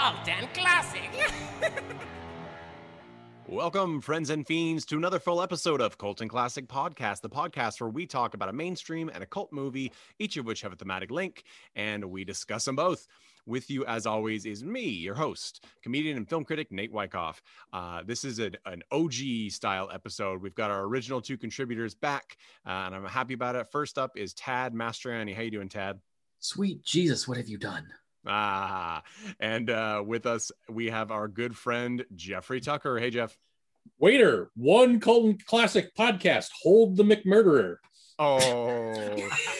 To Colton Classic. Welcome, friends and fiends, to another full episode of Colton Classic Podcast, the podcast where we talk about a mainstream and a cult movie, each of which have a thematic link, and we discuss them both. With you, as always, is me, your host, comedian and film critic Nate Wyckoff. Uh, this is an, an OG style episode. We've got our original two contributors back, uh, and I'm happy about it. First up is Tad Mastriani. How you doing, Tad? Sweet Jesus, what have you done? Ah, and uh, with us we have our good friend Jeffrey Tucker. Hey, Jeff. Waiter, one Colton Classic podcast. Hold the McMurderer. Oh,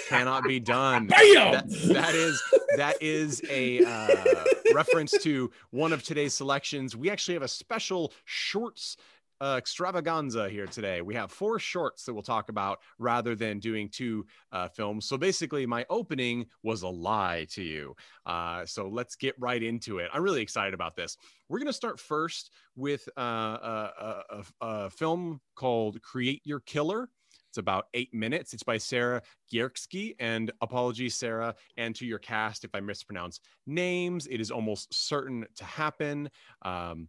cannot be done. Bam! That, that is that is a uh, reference to one of today's selections. We actually have a special shorts uh, extravaganza here today. We have four shorts that we'll talk about rather than doing two uh, films. So basically, my opening was a lie to you. Uh, so let's get right into it. I'm really excited about this. We're going to start first with uh, a, a, a, film called Create Your Killer. It's about eight minutes. It's by Sarah Gierksky. And apologies, Sarah, and to your cast if I mispronounce names. It is almost certain to happen. Um,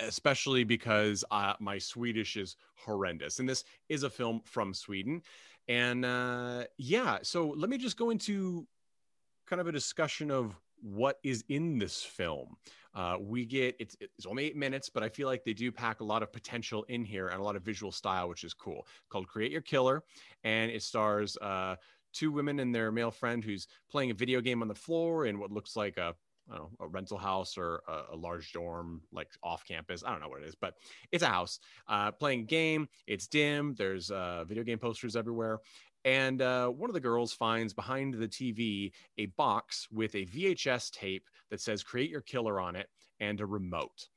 especially because uh, my Swedish is horrendous. And this is a film from Sweden. And uh, yeah, so let me just go into kind of a discussion of what is in this film. Uh, we get it's, it's only eight minutes, but I feel like they do pack a lot of potential in here and a lot of visual style, which is cool. Called Create Your Killer, and it stars uh, two women and their male friend who's playing a video game on the floor in what looks like a know, a rental house or a, a, large dorm, like off campus. I don't know what it is, but it's a house. Uh, playing a game. It's dim. There's uh, video game posters everywhere. And uh, one of the girls finds behind the TV a box with a VHS tape that says "Create Your Killer" on it and a remote.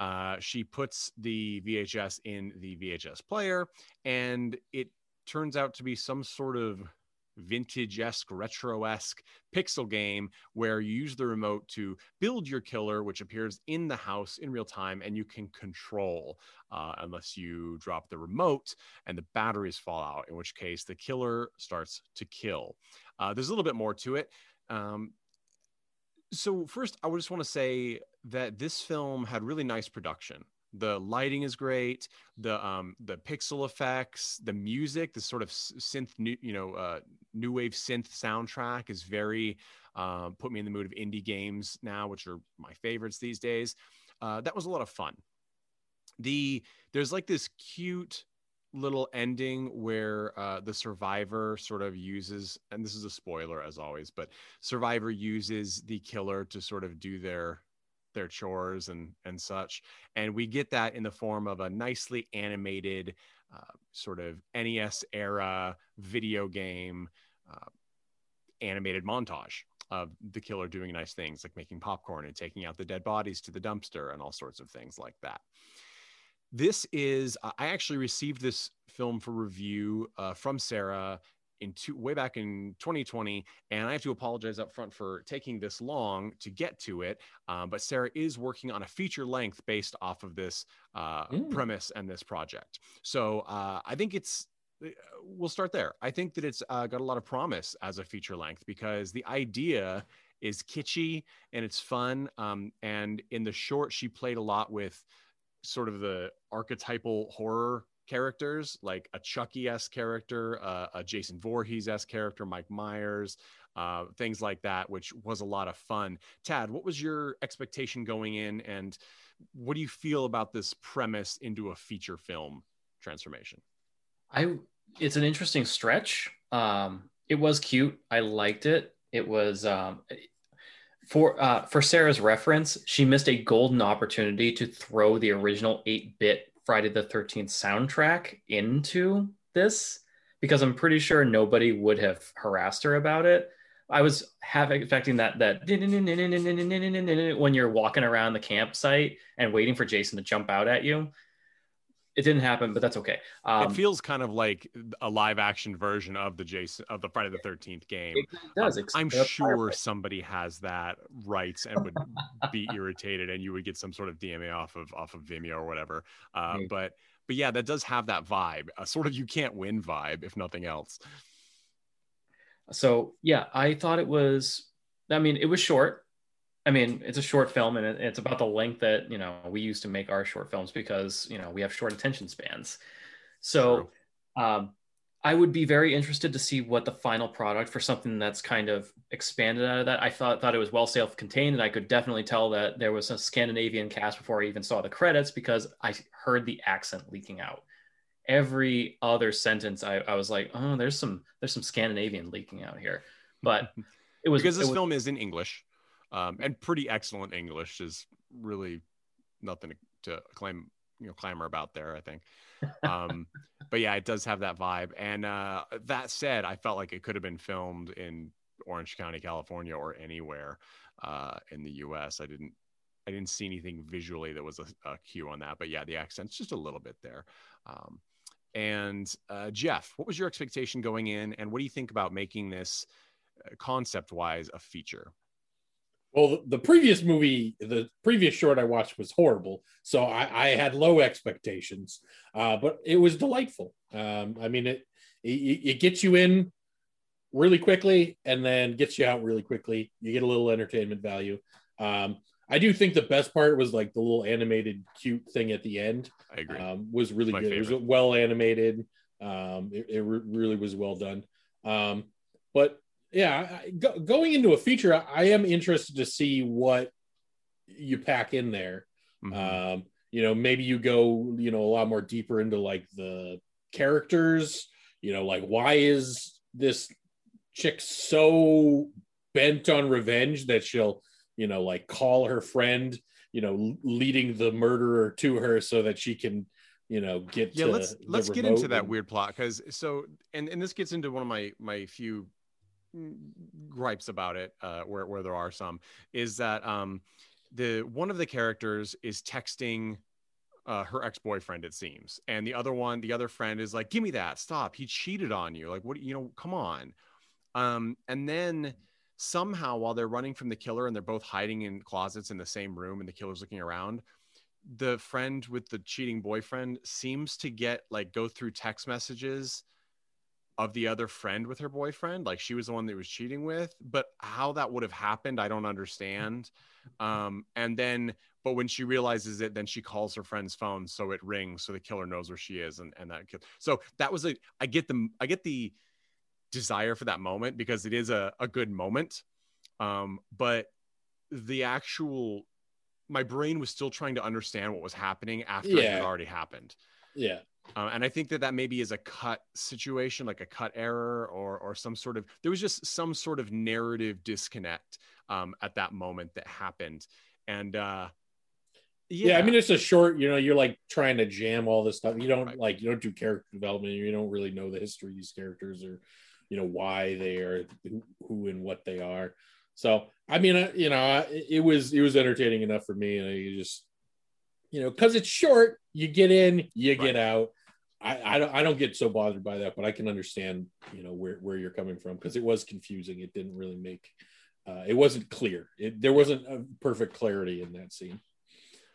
Uh, she puts the VHS in the VHS player, and it turns out to be some sort of vintage-esque, retro-esque pixel game where you use the remote to build your killer, which appears in the house in real time, and you can control uh, unless you drop the remote and the batteries fall out, in which case the killer starts to kill. Uh, there's a little bit more to it. Um, so first, I would just want to say that this film had really nice production the lighting is great the um the pixel effects the music the sort of synth you know uh new wave synth soundtrack is very uh, put me in the mood of indie games now which are my favorites these days. Uh, that was a lot of fun. The there's like this cute little ending where uh, the survivor sort of uses and this is a spoiler as always but survivor uses the killer to sort of do their their chores and and such and we get that in the form of a nicely animated uh, sort of nes era video game uh, animated montage of the killer doing nice things like making popcorn and taking out the dead bodies to the dumpster and all sorts of things like that. This is i actually received this film for review uh, from sarah in two, way back in 2020, and I have to apologize up front for taking this long to get to it. Um, but Sarah is working on a feature length based off of this uh, mm. premise and this project. So uh, I think it's uh, we'll start there. I think that it's uh, got a lot of promise as a feature length because the idea is kitschy and it's fun. Um, and in the short, she played a lot with sort of the archetypal horror characters like a Chucky s character, uh, a Jason Voorhees s character, Mike Myers, uh, things like that, which was a lot of fun. Tad, what was your expectation going in, and what do you feel about this premise into a feature film transformation? I it's an interesting stretch. Um, it was cute. I liked it. It was um, for uh, for Sarah's reference. She missed a golden opportunity to throw the original eight bit Friday the Thirteenth soundtrack into this because I'm pretty sure nobody would have harassed her about it. I was half expecting that that when you're walking around the campsite and waiting for Jason to jump out at you. It didn't happen, but that's okay. Um, it feels kind of like a live action version of the Jason of the Friday the Thirteenth game. it does. Um, I'm sure somebody has that rights and would be irritated, and you would get some sort of DMA off of off of Vimeo or whatever. Uh, Maybe. but but yeah, that does have that vibe, a sort of you can't win vibe, if nothing else. So yeah, I thought it was. I mean, it was short. I mean, it's a short film, and it- it's about the length that you know we use to make our short films because you know we have short attention spans. So, um, I would be very interested to see what the final product for something that's kind of expanded out of that. I thought thought it was well self-contained, and I could definitely tell that there was a Scandinavian cast before I even saw the credits because I heard the accent leaking out. Every other sentence, I, I was like, oh, there's some there's some Scandinavian leaking out here, but it was because it this was- film is in English, um, and pretty excellent English is really nothing to claim you know clamor about there. I think, um, but yeah, it does have that vibe. And uh, that said, I felt like it could have been filmed in Orange County, California, or anywhere uh, in the U.S. I didn't. I didn't see anything visually that was a, a cue on that, but yeah, the accent's just a little bit there. Um, and uh, Jeff, what was your expectation going in, and what do you think about making this concept wise a feature? Well, the, previous movie, the previous short I watched was horrible, so I, I had low expectations, uh, but it was delightful. Um, I mean, it, it it gets you in really quickly and then gets you out really quickly. You get a little entertainment value. Um, I do think the best part was like the little animated cute thing at the end I agree. um, was really good. It was well animated. Um, it, it re- really was well done. Um, but yeah, go, going into a feature, I, I am interested to see what you pack in there. Mhm. Um, you know, maybe you go, you know, a lot more deeper into like the characters. You know, like why is this chick so bent on revenge that she'll, you know, like call her friend, you know, leading the murderer to her so that she can, you know, get yeah to let's let's get into remote that weird plot because so and and this gets into one of my my few gripes about it uh where where there are some is that um the one of the characters is texting uh, her ex-boyfriend it seems and the other one the other friend is like give me that stop he cheated on you like what you know come on. Um and then somehow while they're running from the killer and they're both hiding in closets in the same room and the killer's looking around the friend with the cheating boyfriend seems to get like go through text messages of the other friend with her boyfriend like she was the one that was cheating with but how that would have happened i don't understand. Um and then but when she realizes it then she calls her friend's phone so it rings so the killer knows where she is and and that kill- so that was a i get the i get the desire for that moment because it is a, a good moment. Um but the actual my brain was still trying to understand what was happening after it had already happened. Yeah. Uh, and I think that that maybe is a cut situation, like a cut error, or or some sort of there was just some sort of narrative disconnect um, at that moment that happened, and uh, yeah. I mean, it's a short, you know, you're like trying to jam all this stuff. You don't Right. like, you don't do character development. You don't really know the history of these characters or, you know, why they are who, who and what they are. So, I mean, I, you know, it was, it was entertaining enough for me. And you just, you know, cause it's short, you get in, you get out. I, I don't, I don't get so bothered by that, but I can understand, you know, where, where you're coming from. Cause it was confusing. It didn't really make, uh, it wasn't clear. It, there wasn't a perfect clarity in that scene.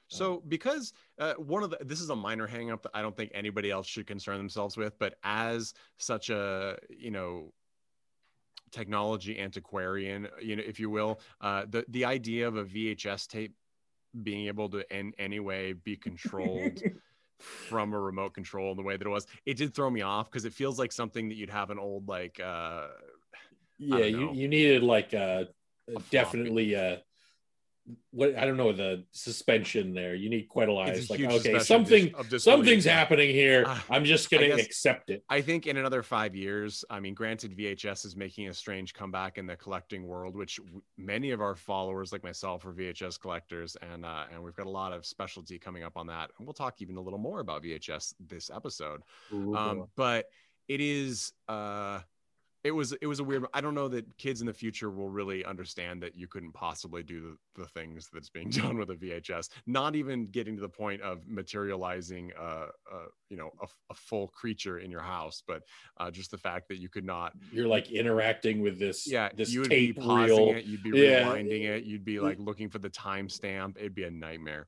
So, because uh, one of the this is a minor hangup that I don't think anybody else should concern themselves with, but as such a you know technology antiquarian, you know, if you will, uh, the the idea of a VHS tape being able to in any way be controlled from a remote control in the way that it was. It did throw me off because it feels like something that you'd have an old like uh Yeah, you, you needed like a, A definitely a what I don't know the suspension there. You need quite a lot. It's a like okay, something of something's happening here. Uh, I'm just gonna guess- accept it. I think in another five years, I mean, granted, VHS is making a strange comeback in the collecting world, which w- many of our followers, like myself, are VHS collectors, and uh, and we've got a lot of specialty coming up on that, and we'll talk even a little more about VHS this episode. Um, but it is, uh, it was it was a weird. I don't know that kids in the future will really understand that you couldn't possibly do the, the things that's being done with a VHS. Not even getting to the point of materializing, uh, uh you know, a, a full creature in your house, but uh, just the fact that you could not. You're like interacting with this. Yeah, this you would be tape pausing reel. it, you'd be Yeah. rewinding it, you'd be like looking for the timestamp. It'd be a nightmare.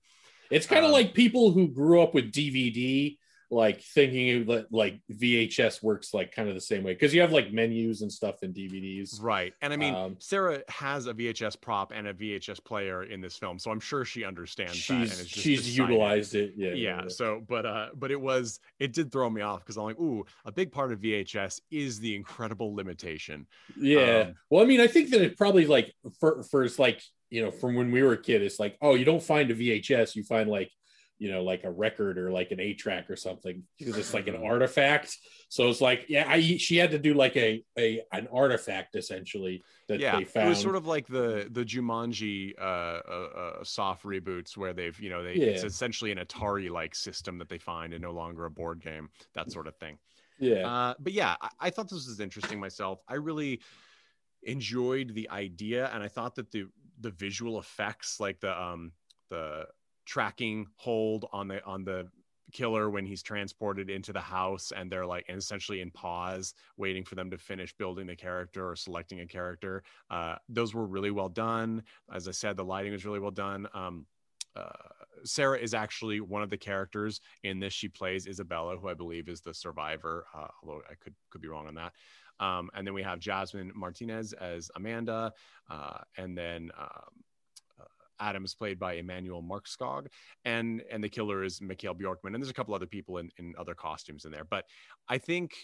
It's kind of Um, like people who grew up with DVD, like thinking that like VHS works like kind of the same way because you have like menus and stuff in DVDs. Right. And I mean, Um, Sarah has a VHS prop and a VHS player in this film, so I'm sure she understands that. And She's it's just she's decided- utilized it. Yeah, Yeah, So, but uh, but it was it did throw me off because I'm like, ooh, a big part of VHS is the incredible limitation. Yeah. Um, well, I mean, I think that it probably like for first like you know from when we were a kid, it's like oh, you don't find a VHS, you find like you know like a record or like an eight track or something because it's like an Mhm. artifact. So it's like yeah, I she had to do like a a an artifact essentially that yeah, they found. it was sort of like the the Jumanji uh, uh, uh, soft reboots where they've you know they it's essentially an Atari like system that they find and no longer a board game that sort of thing. yeah. Uh, but yeah, I, I thought this was interesting myself. I really enjoyed the idea, and I thought that the the visual effects, like the um the tracking hold on the on the killer when he's transported into the house and they're like and essentially in pause waiting for them to finish building the character or selecting a character uh those were really well done as i said the lighting was really well done um uh, Sarah is actually one of the characters in this. She plays Isabella, who I believe is the survivor, uh, although I could could be wrong on that. Um, and then we have Jasmine Martinez as Amanda, uh, and then um, Adam is played by Emmanuel Markskog, and and the killer is Mikhail Bjorkman, and there's a couple other people in in other costumes in there. But I think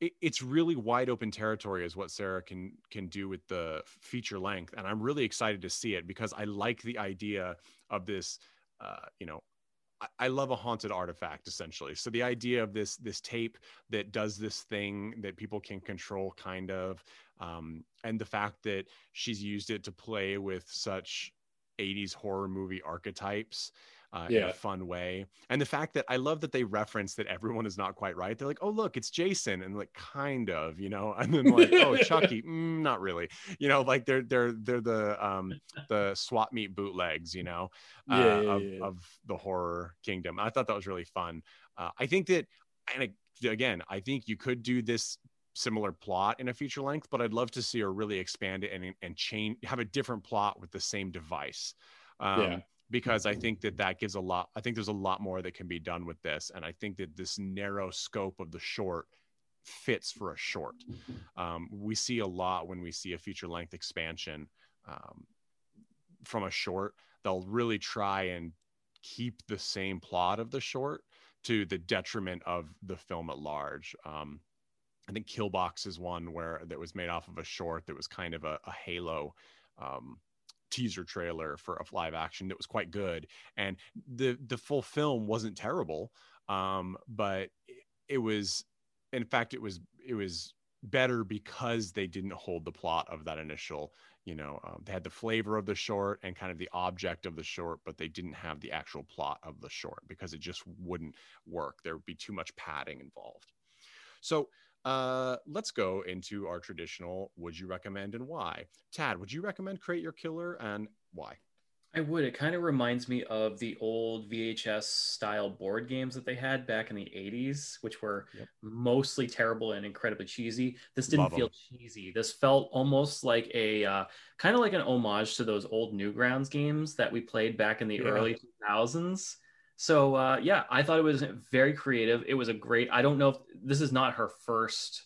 it, it's really wide open territory is what Sarah can can do with the feature length, and I'm really excited to see it because I like the idea of this. Uh, you know, I, love a haunted artifact essentially. So the idea of this this tape that does this thing that people can control, kind of, um, and the fact that she's used it to play with such 80s horror movie archetypes uh, in Yeah. a fun way. And the fact that I love that they reference that everyone is not quite right. They're like, oh, look, it's Jason. And like, kind of, you know, and then like, oh, Chucky, mm, not really, you know, like they're, they're, they're the, um, the swap meet bootlegs, you know, uh, Yeah, yeah, of, of the horror kingdom. I thought that was really fun. Uh, I think that, and again, I think you could do this similar plot in a feature length, but I'd love to see her really expand it and, and change, have a different plot with the same device. Um, Yeah. Because I think that that gives a lot. I think there's a lot more that can be done with this, and I think that this narrow scope of the short fits for a short. Um, we see a lot when we see a feature length expansion um, from a short. They'll really try and keep the same plot of the short to the detriment of the film at large. Um, I think Killbox is one where that was made off of a short that was kind of a, a Halo um, teaser trailer for a live action that was quite good, and the the full film wasn't terrible, um, but it, was, in fact, it was it was better because they didn't hold the plot of that initial you know um, they had the flavor of the short and kind of the object of the short but they didn't have the actual plot of the short because it just wouldn't work. There would be too much padding involved. So uh, let's go into our traditional would you recommend and why tad would you recommend create your killer and why I would. It kind of reminds me of the old VHS style board games that they had back in the 80s, which were Yep. mostly terrible and incredibly cheesy. This didn't Love 'em. feel cheesy. This felt almost like a uh, kind of like an homage to those old Newgrounds games that we played back in the Yeah. early 2000s. So, uh, yeah, I thought it was very creative. It was a great, I don't know if this is not her first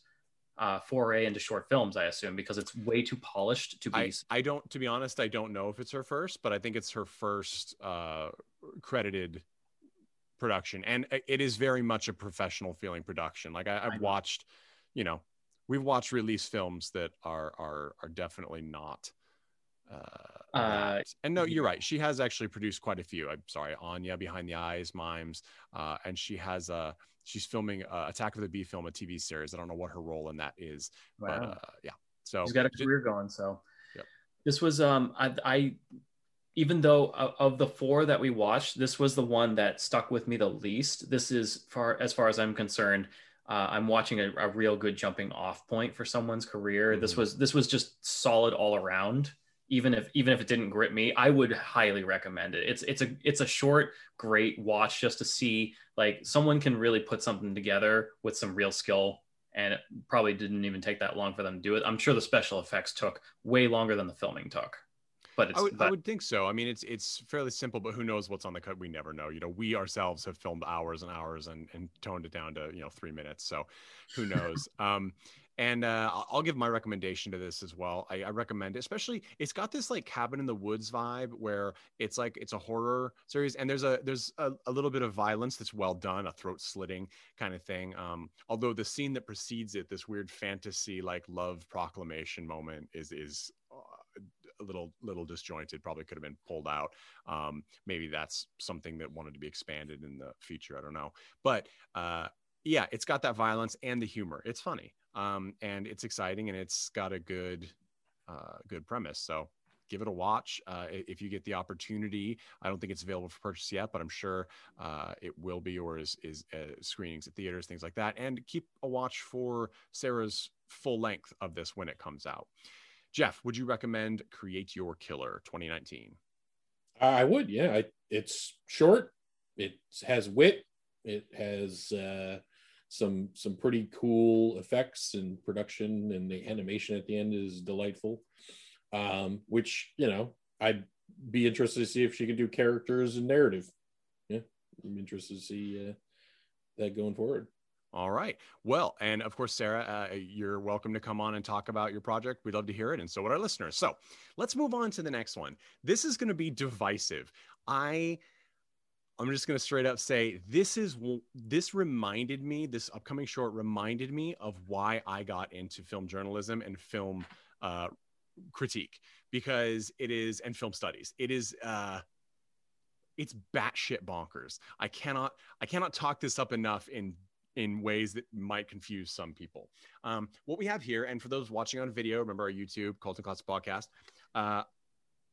uh, foray into short films, I assume, because it's way too polished to be. I, I don't to be honest i don't know if it's her first but i think it's her first uh credited production, and it is very much a professional feeling production. Like I, I've watched, you know, we've watched release films that are are are definitely not. Uh, Uh, and no, you're right. She has actually produced quite a few. I'm sorry, Anya, Behind the Eyes, Mimes, uh, and she has uh she's filming uh, Attack of the Bee film, a TV series. I don't know what her role in that is, but Wow. uh, yeah. So she's got a career going. So Yep. this was um I, I even though of of the four that we watched, this was the one that stuck with me the least. This is far as far as I'm concerned. Uh, I'm watching a, a real good jumping off point for someone's career. This Mhm. was this was just solid all around. Even if even if it didn't grip me, I would highly recommend it. It's it's a it's a short, great watch just to see like someone can really put something together with some real skill and it probably didn't even take that long for them to do it. I'm sure the special effects took way longer than the filming took. But it's I would, but I would think so. I mean, it's it's fairly simple, but who knows what's on the cut? We never know. You know, we ourselves have filmed hours and hours and, and toned it down to you know three minutes. So, who knows? um, and uh, I'll- give my recommendation to this as well. I, I recommend, it, especially it's got this like cabin in the woods vibe where it's like it's a horror series, and there's a there's a, a little bit of violence that's well done, a throat slitting kind of thing. Um, although the scene that precedes it, this weird fantasy like love proclamation moment, is is uh, a little little disjointed probably could have been pulled out um maybe that's something that wanted to be expanded in the future i don't know but uh yeah it's got that violence and the humor it's funny um and it's exciting and it's got a good uh good premise so give it a watch uh if you get the opportunity i don't think it's available for purchase yet but i'm sure uh it will be or is is uh, screenings at theaters things like that and keep a watch for sarah's full length of this when it comes out Jeff, would you recommend Create Your Killer 2019? I would, yeah. I, it's short. It has wit. It has uh, some some pretty cool effects and production, and the animation at the end is delightful. Um, which you know, I'd be interested to see if she can do characters and narrative. Yeah, I'm interested to see uh, that going forward. All right. Well, and of course, Sarah, uh, you're welcome to come on and talk about your project. We'd love to hear it, and so would our listeners. So let's move on to the next one. This is going to be divisive. I, I'm just going to straight up say this is this reminded me. This upcoming short reminded me of why I got into film journalism and film uh, critique because it is and film studies. It is. Uh, it's batshit bonkers. I cannot I cannot talk this up enough in in ways that might confuse some people. Um, what we have here, and for those watching on video, remember our YouTube Cult and podcast. Uh,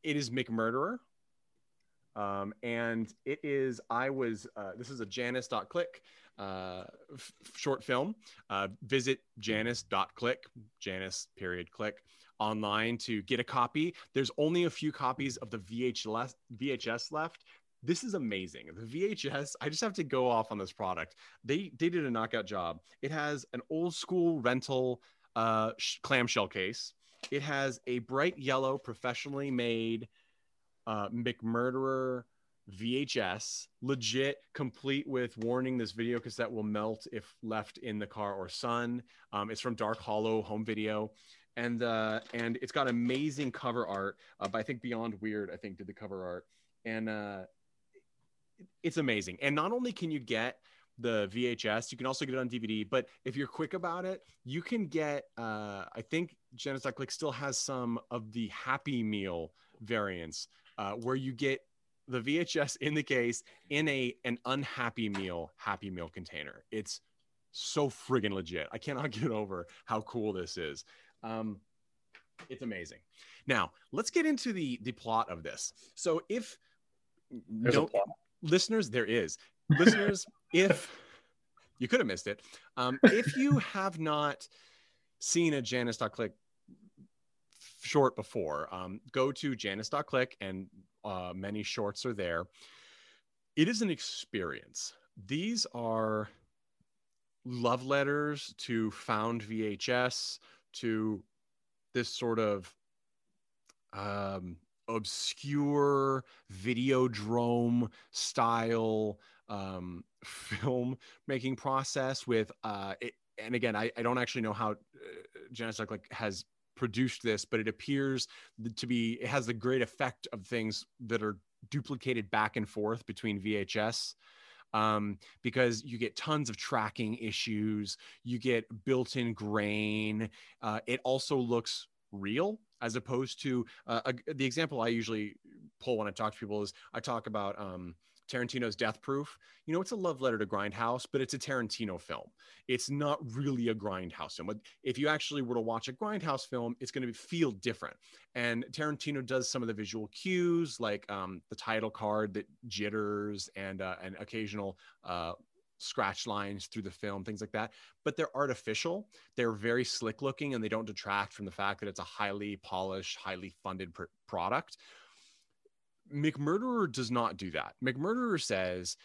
it is McMurderer. Um, and it is, I was, uh, this is a Janice.click uh, f- short film. Uh, visit Janice.click, Janice period click online to get a copy. There's only a few copies of the VHS, VHS left this is amazing. The VHS, I just have to go off on this product. They they did a knockout job. It has an old school rental uh, sh- clamshell case. It has a bright yellow, professionally made uh, McMurderer VHS, legit, complete with warning: this video cassette will melt if left in the car or sun. Um, it's from Dark Hollow Home Video and uh, and it's got amazing cover art. Uh, but I think Beyond Weird, I think, did the cover art, and uh, it's amazing. And not only can you get the VHS, you can also get it on DVD. But if you're quick about it, you can get. Uh, I think Genesis Click still has some of the Happy Meal variants uh, where you get the VHS in the case in a an unhappy meal Happy Meal container. It's so friggin' legit. I cannot get over how cool this is. Um, it's amazing. Now let's get into the the plot of this. So if There's no listeners, there is listeners. if you could have missed it, um, if you have not seen a Janice.click short before, um, go to Janice.click and uh, many shorts are there. It is an experience. These are love letters to found VHS, to this sort of um, obscure videodrome style um, film making process with uh, it, and again I, I don't actually know how uh, Genesis like has produced this but it appears to be it has the great effect of things that are duplicated back and forth between VHS um, because you get tons of tracking issues, you get built in grain. Uh, it also looks real as opposed to uh, a, the example I usually pull when I talk to people is I talk about um, Tarantino's Death Proof. You know, it's a love letter to Grindhouse, but it's a Tarantino film. It's not really a Grindhouse film. If you actually were to watch a Grindhouse film, it's going to feel different. And Tarantino does some of the visual cues, like um, the title card that jitters and uh, and occasional uh, scratch lines through the film, things like that. But they're artificial. They're very slick looking, and they don't detract from the fact that it's a highly polished, highly funded pr- product. McMurderer does not do that. McMurderer says,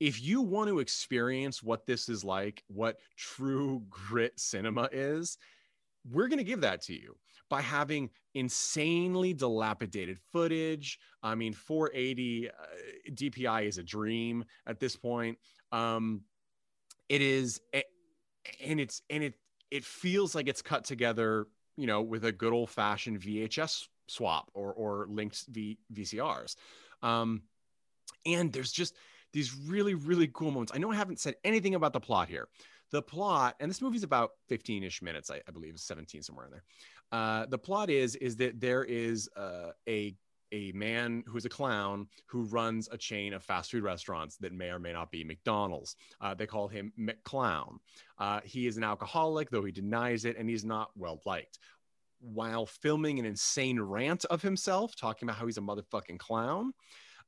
if you want to experience what this is like, what true grit cinema is, we're going to give that to you by having insanely dilapidated footage. I mean, 480 uh, DPI is a dream at this point. Um, it is, and it's and it it feels like it's cut together, you know, with a good old fashioned VHS swap or or linked v, VCRs. Um, and there's just these really really cool moments. I know I haven't said anything about the plot here. The plot, and this movie's about 15-ish minutes, I, I believe, 17 somewhere in there. Uh, the plot is is that there is uh, a a man who's a clown who runs a chain of fast food restaurants that may or may not be McDonald's. Uh, they call him McClown. Uh, he is an alcoholic, though he denies it, and he's not well liked while filming an insane rant of himself, talking about how he's a motherfucking clown.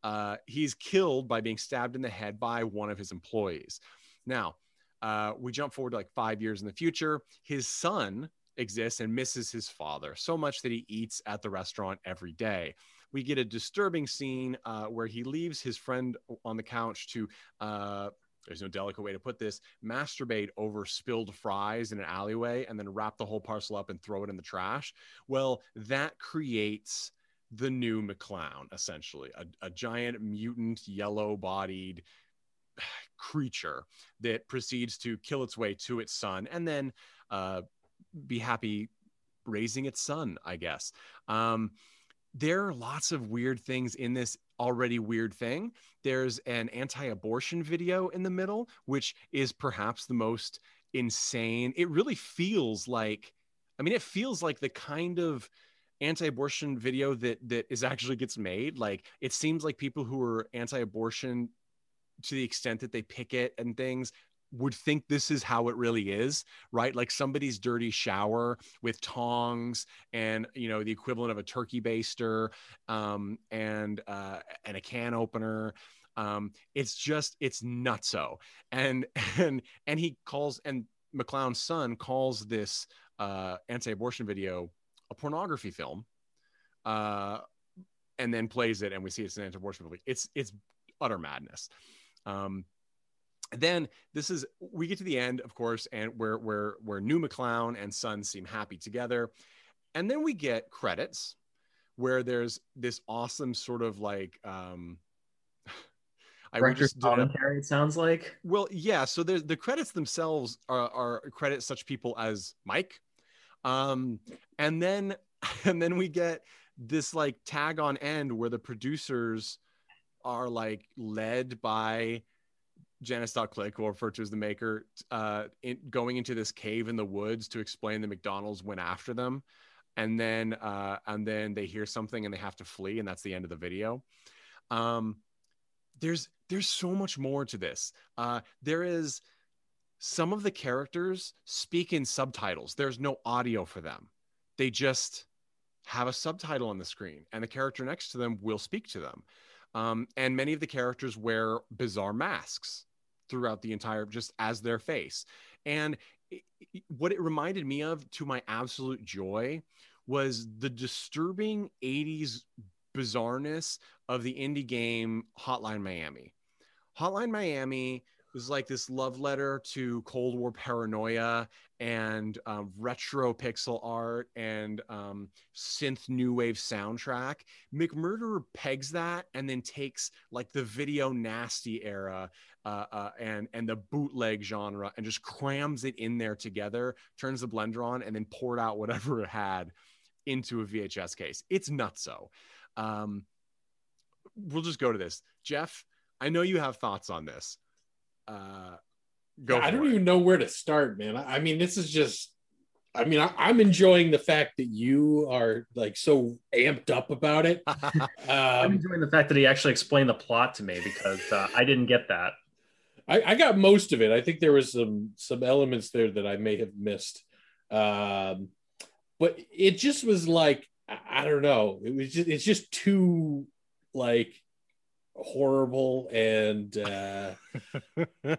Uh, he's killed by being stabbed in the head by one of his employees. Now, uh, we jump forward to like five years in the future. His son exists and misses his father so much that he eats at the restaurant every day. We get a disturbing scene uh, where he leaves his friend on the couch to uh, there's no delicate way to put this, masturbate over spilled fries in an alleyway and then wrap the whole parcel up and throw it in the trash. Well, that creates the new McClown, essentially, a, a giant mutant, yellow bodied creature that proceeds to kill its way to its son and then uh, be happy raising its son, I guess. Um, there are lots of weird things in this already weird thing. There's an anti abortion video in the middle, which is perhaps the most insane. It really feels like, I mean, it feels like the kind of anti-abortion video that that is actually gets made like it seems like people who are anti-abortion to the extent that they picket and things would think this is how it really is, right? Like somebody's dirty shower with tongs and you know the equivalent of a turkey baster um, and uh, and a can opener. Um, it's just it's nutso, and and and he calls and McClown's son calls this uh, anti-abortion video a pornography film, uh, and then plays it, and we see it's an anti-abortion movie. It's it's utter madness. Um, then this is we get to the end of course and where where where new mcclown and son seem happy together and then we get credits where there's this awesome sort of like um I Director's commentary. It sounds like. Well, yeah. So the the credits themselves are, are credit such people as Mike, um, and then and then we get this like tag on end where the producers are like led by Janice.click, or referred to as the maker, uh, in, going into this cave in the woods to explain the McDonald's went after them, and then uh, and then they hear something and they have to flee, and that's the end of the video. Um, there's there's so much more to this. Uh, there is some of the characters speak in subtitles. There's no audio for them. They just have a subtitle on the screen, and the character next to them will speak to them. Um, and many of the characters wear bizarre masks throughout the entire just as their face and what it reminded me of to my absolute joy was the disturbing 80s bizarreness of the indie game hotline miami hotline miami was like this love letter to Cold War paranoia and um, retro pixel art and um, synth new wave soundtrack. McMurderer pegs that and then takes like the video nasty era uh, uh, and and the bootleg genre and just crams it in there together, turns the blender on, and then poured out whatever it had into a VHS case. It's nutso. Um, we'll just go to this, Jeff. I know you have thoughts on this uh, go. I for don't it. even know where to start, man. I I mean, this is just. I mean, I, I'm enjoying the fact that you are like so amped up about it. I'm Um, enjoying the fact that he actually explained the plot to me because uh, I didn't get that. I, I got most of it. I think there was some some elements there that I may have missed, um, but it just was like I, I don't know. It was just it's just too like horrible and uh,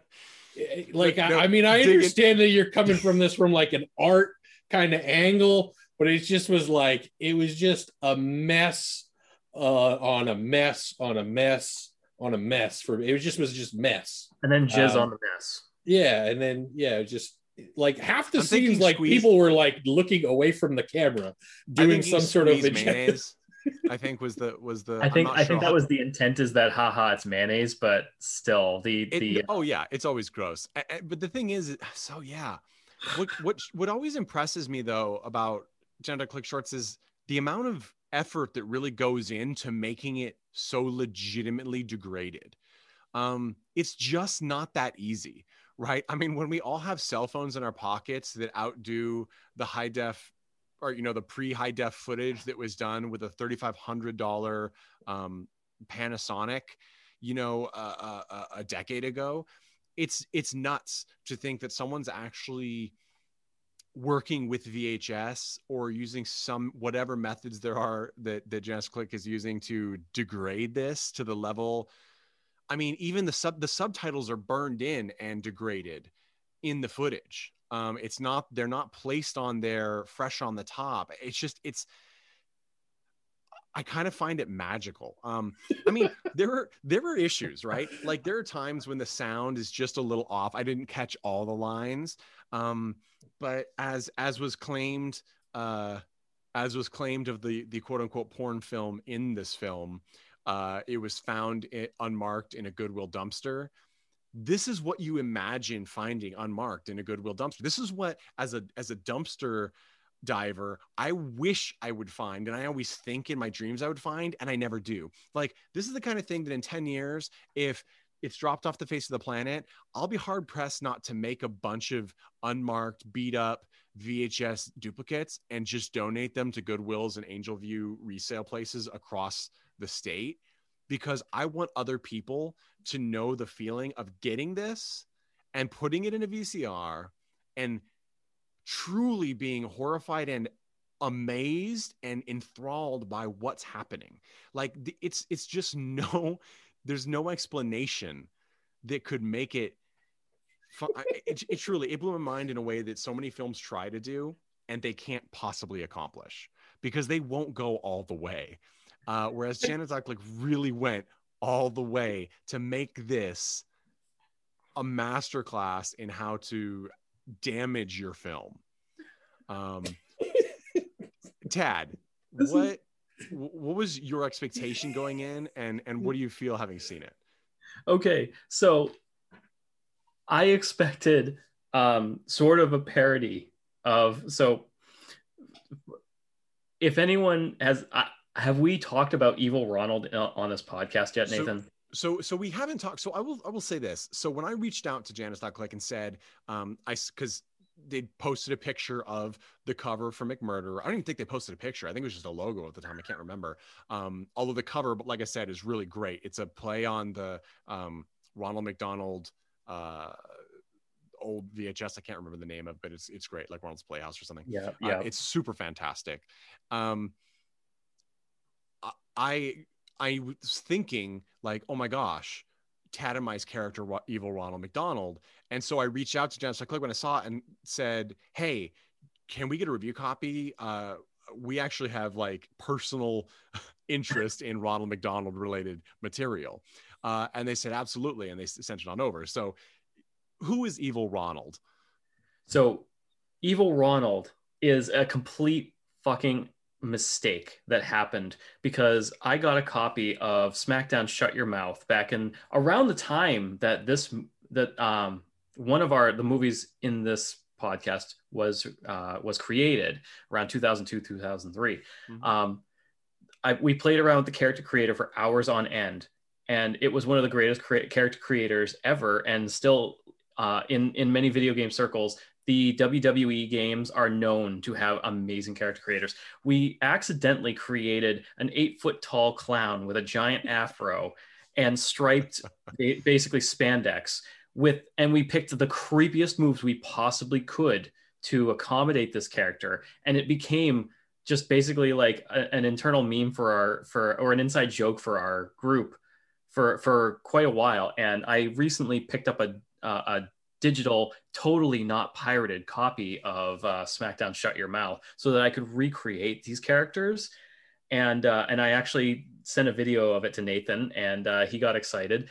like No, I, I mean I dig it. understand that you're coming from this from like an art kind of angle, but it just was like it was just a mess uh, on a mess on a mess on a mess for it was just was just mess. And then jizz Um, on the mess. Yeah, and then yeah, just like half the I'm scenes, like squeeze- people were like looking away from the camera, doing some sort of mayonnaise. I think was the was the. I think not I think that how- was the intent is that haha it's mayonnaise, but still the It, the oh yeah, it's always gross. A- a- But the thing is, so yeah, what what what always impresses me though about Janice Click shorts is the amount of effort that really goes into making it so legitimately degraded. Um, it's just not that easy, right? I mean, when we all have cell phones in our pockets that outdo the high def or you know the pre high def footage that was done with a thirty five hundred dollar um, Panasonic, you know, uh, a decade ago. It's it's nuts to think that someone's actually working with VHS or using some whatever methods there are that that Janice Click is using to degrade this to the level. I mean, even the sub the subtitles are burned in and degraded in the footage. Um, it's not they're not placed on there fresh on the top. It's just it's I kind of find it magical. Um, I mean, there are there are issues, right? Like there are times when the sound is just a little off. I didn't catch all the lines, um, but as as was claimed, uh, as was claimed of the the quote unquote porn film in this film, uh, it was found unmarked in a Goodwill dumpster. This is what you imagine finding unmarked in a Goodwill dumpster. This is what, as a as a dumpster diver i wish i would find and i always think in my dreams i would find and i never do. Like this is the kind of thing that in 10 years if it's dropped off the face of the planet i'll be hard pressed not to make a bunch of unmarked beat up vhs duplicates and just donate them to goodwills and angel view resale places across the state because i want other people to know the feeling of getting this and putting it in a vcr and truly being horrified and amazed and enthralled by what's happening like it's it's just no there's no explanation that could make it fun. It, it truly it blew my mind in a way that so many films try to do and they can't possibly accomplish because they won't go all the way uh, whereas Janet like really went all the way to make this a masterclass in how to damage your film. Um, Tad, what what was your expectation going in, and and what do you feel having seen it? Okay, so I expected um, sort of a parody of so. If anyone has, I, have we talked about Evil Ronald on this podcast yet, Nathan? So so so we haven't talked. So I will I will say this. So when I reached out to Janice Click and said, um, I because they posted a picture of the cover for McMurder. I don't even think they posted a picture. I think it was just a logo at the time. I can't remember. Um, although the cover, but like I said, is really great. It's a play on the um, Ronald McDonald uh, old VHS. I can't remember the name of, but it's it's great, like Ronald's Playhouse or something. yeah, Uh, yeah. it's super fantastic. Um, I I was thinking like, oh my gosh, Tatamai's character, evil Ronald McDonald, and so I reached out to Jen Click when I saw it and said, hey, can we get a review copy? Uh, we actually have like personal interest in Ronald McDonald related material, uh, and they said absolutely, and they sent it on over. So, who is evil Ronald? So, Evil Ronald is a complete fucking mistake that happened because I got a copy of SmackDown Shut Your Mouth back in around the time that this that um one of our the movies in this podcast was uh was created around 2002 2003 Mhm. um I, we played around with the character creator for hours on end and it was one of the greatest cre- character creators ever, and still uh, in in many video game circles. The WWE games are known to have amazing character creators. We accidentally created an eight foot tall clown with a giant afro and striped basically spandex with and we picked the creepiest moves we possibly could to accommodate this character and it became just basically like a, an internal meme for our for or an inside joke for our group for for quite a while and i recently picked up a uh, a digital totally not pirated copy of uh, smackdown shut your mouth so that i could recreate these characters. And uh, and i actually sent a video of it to nathan and uh, he got excited.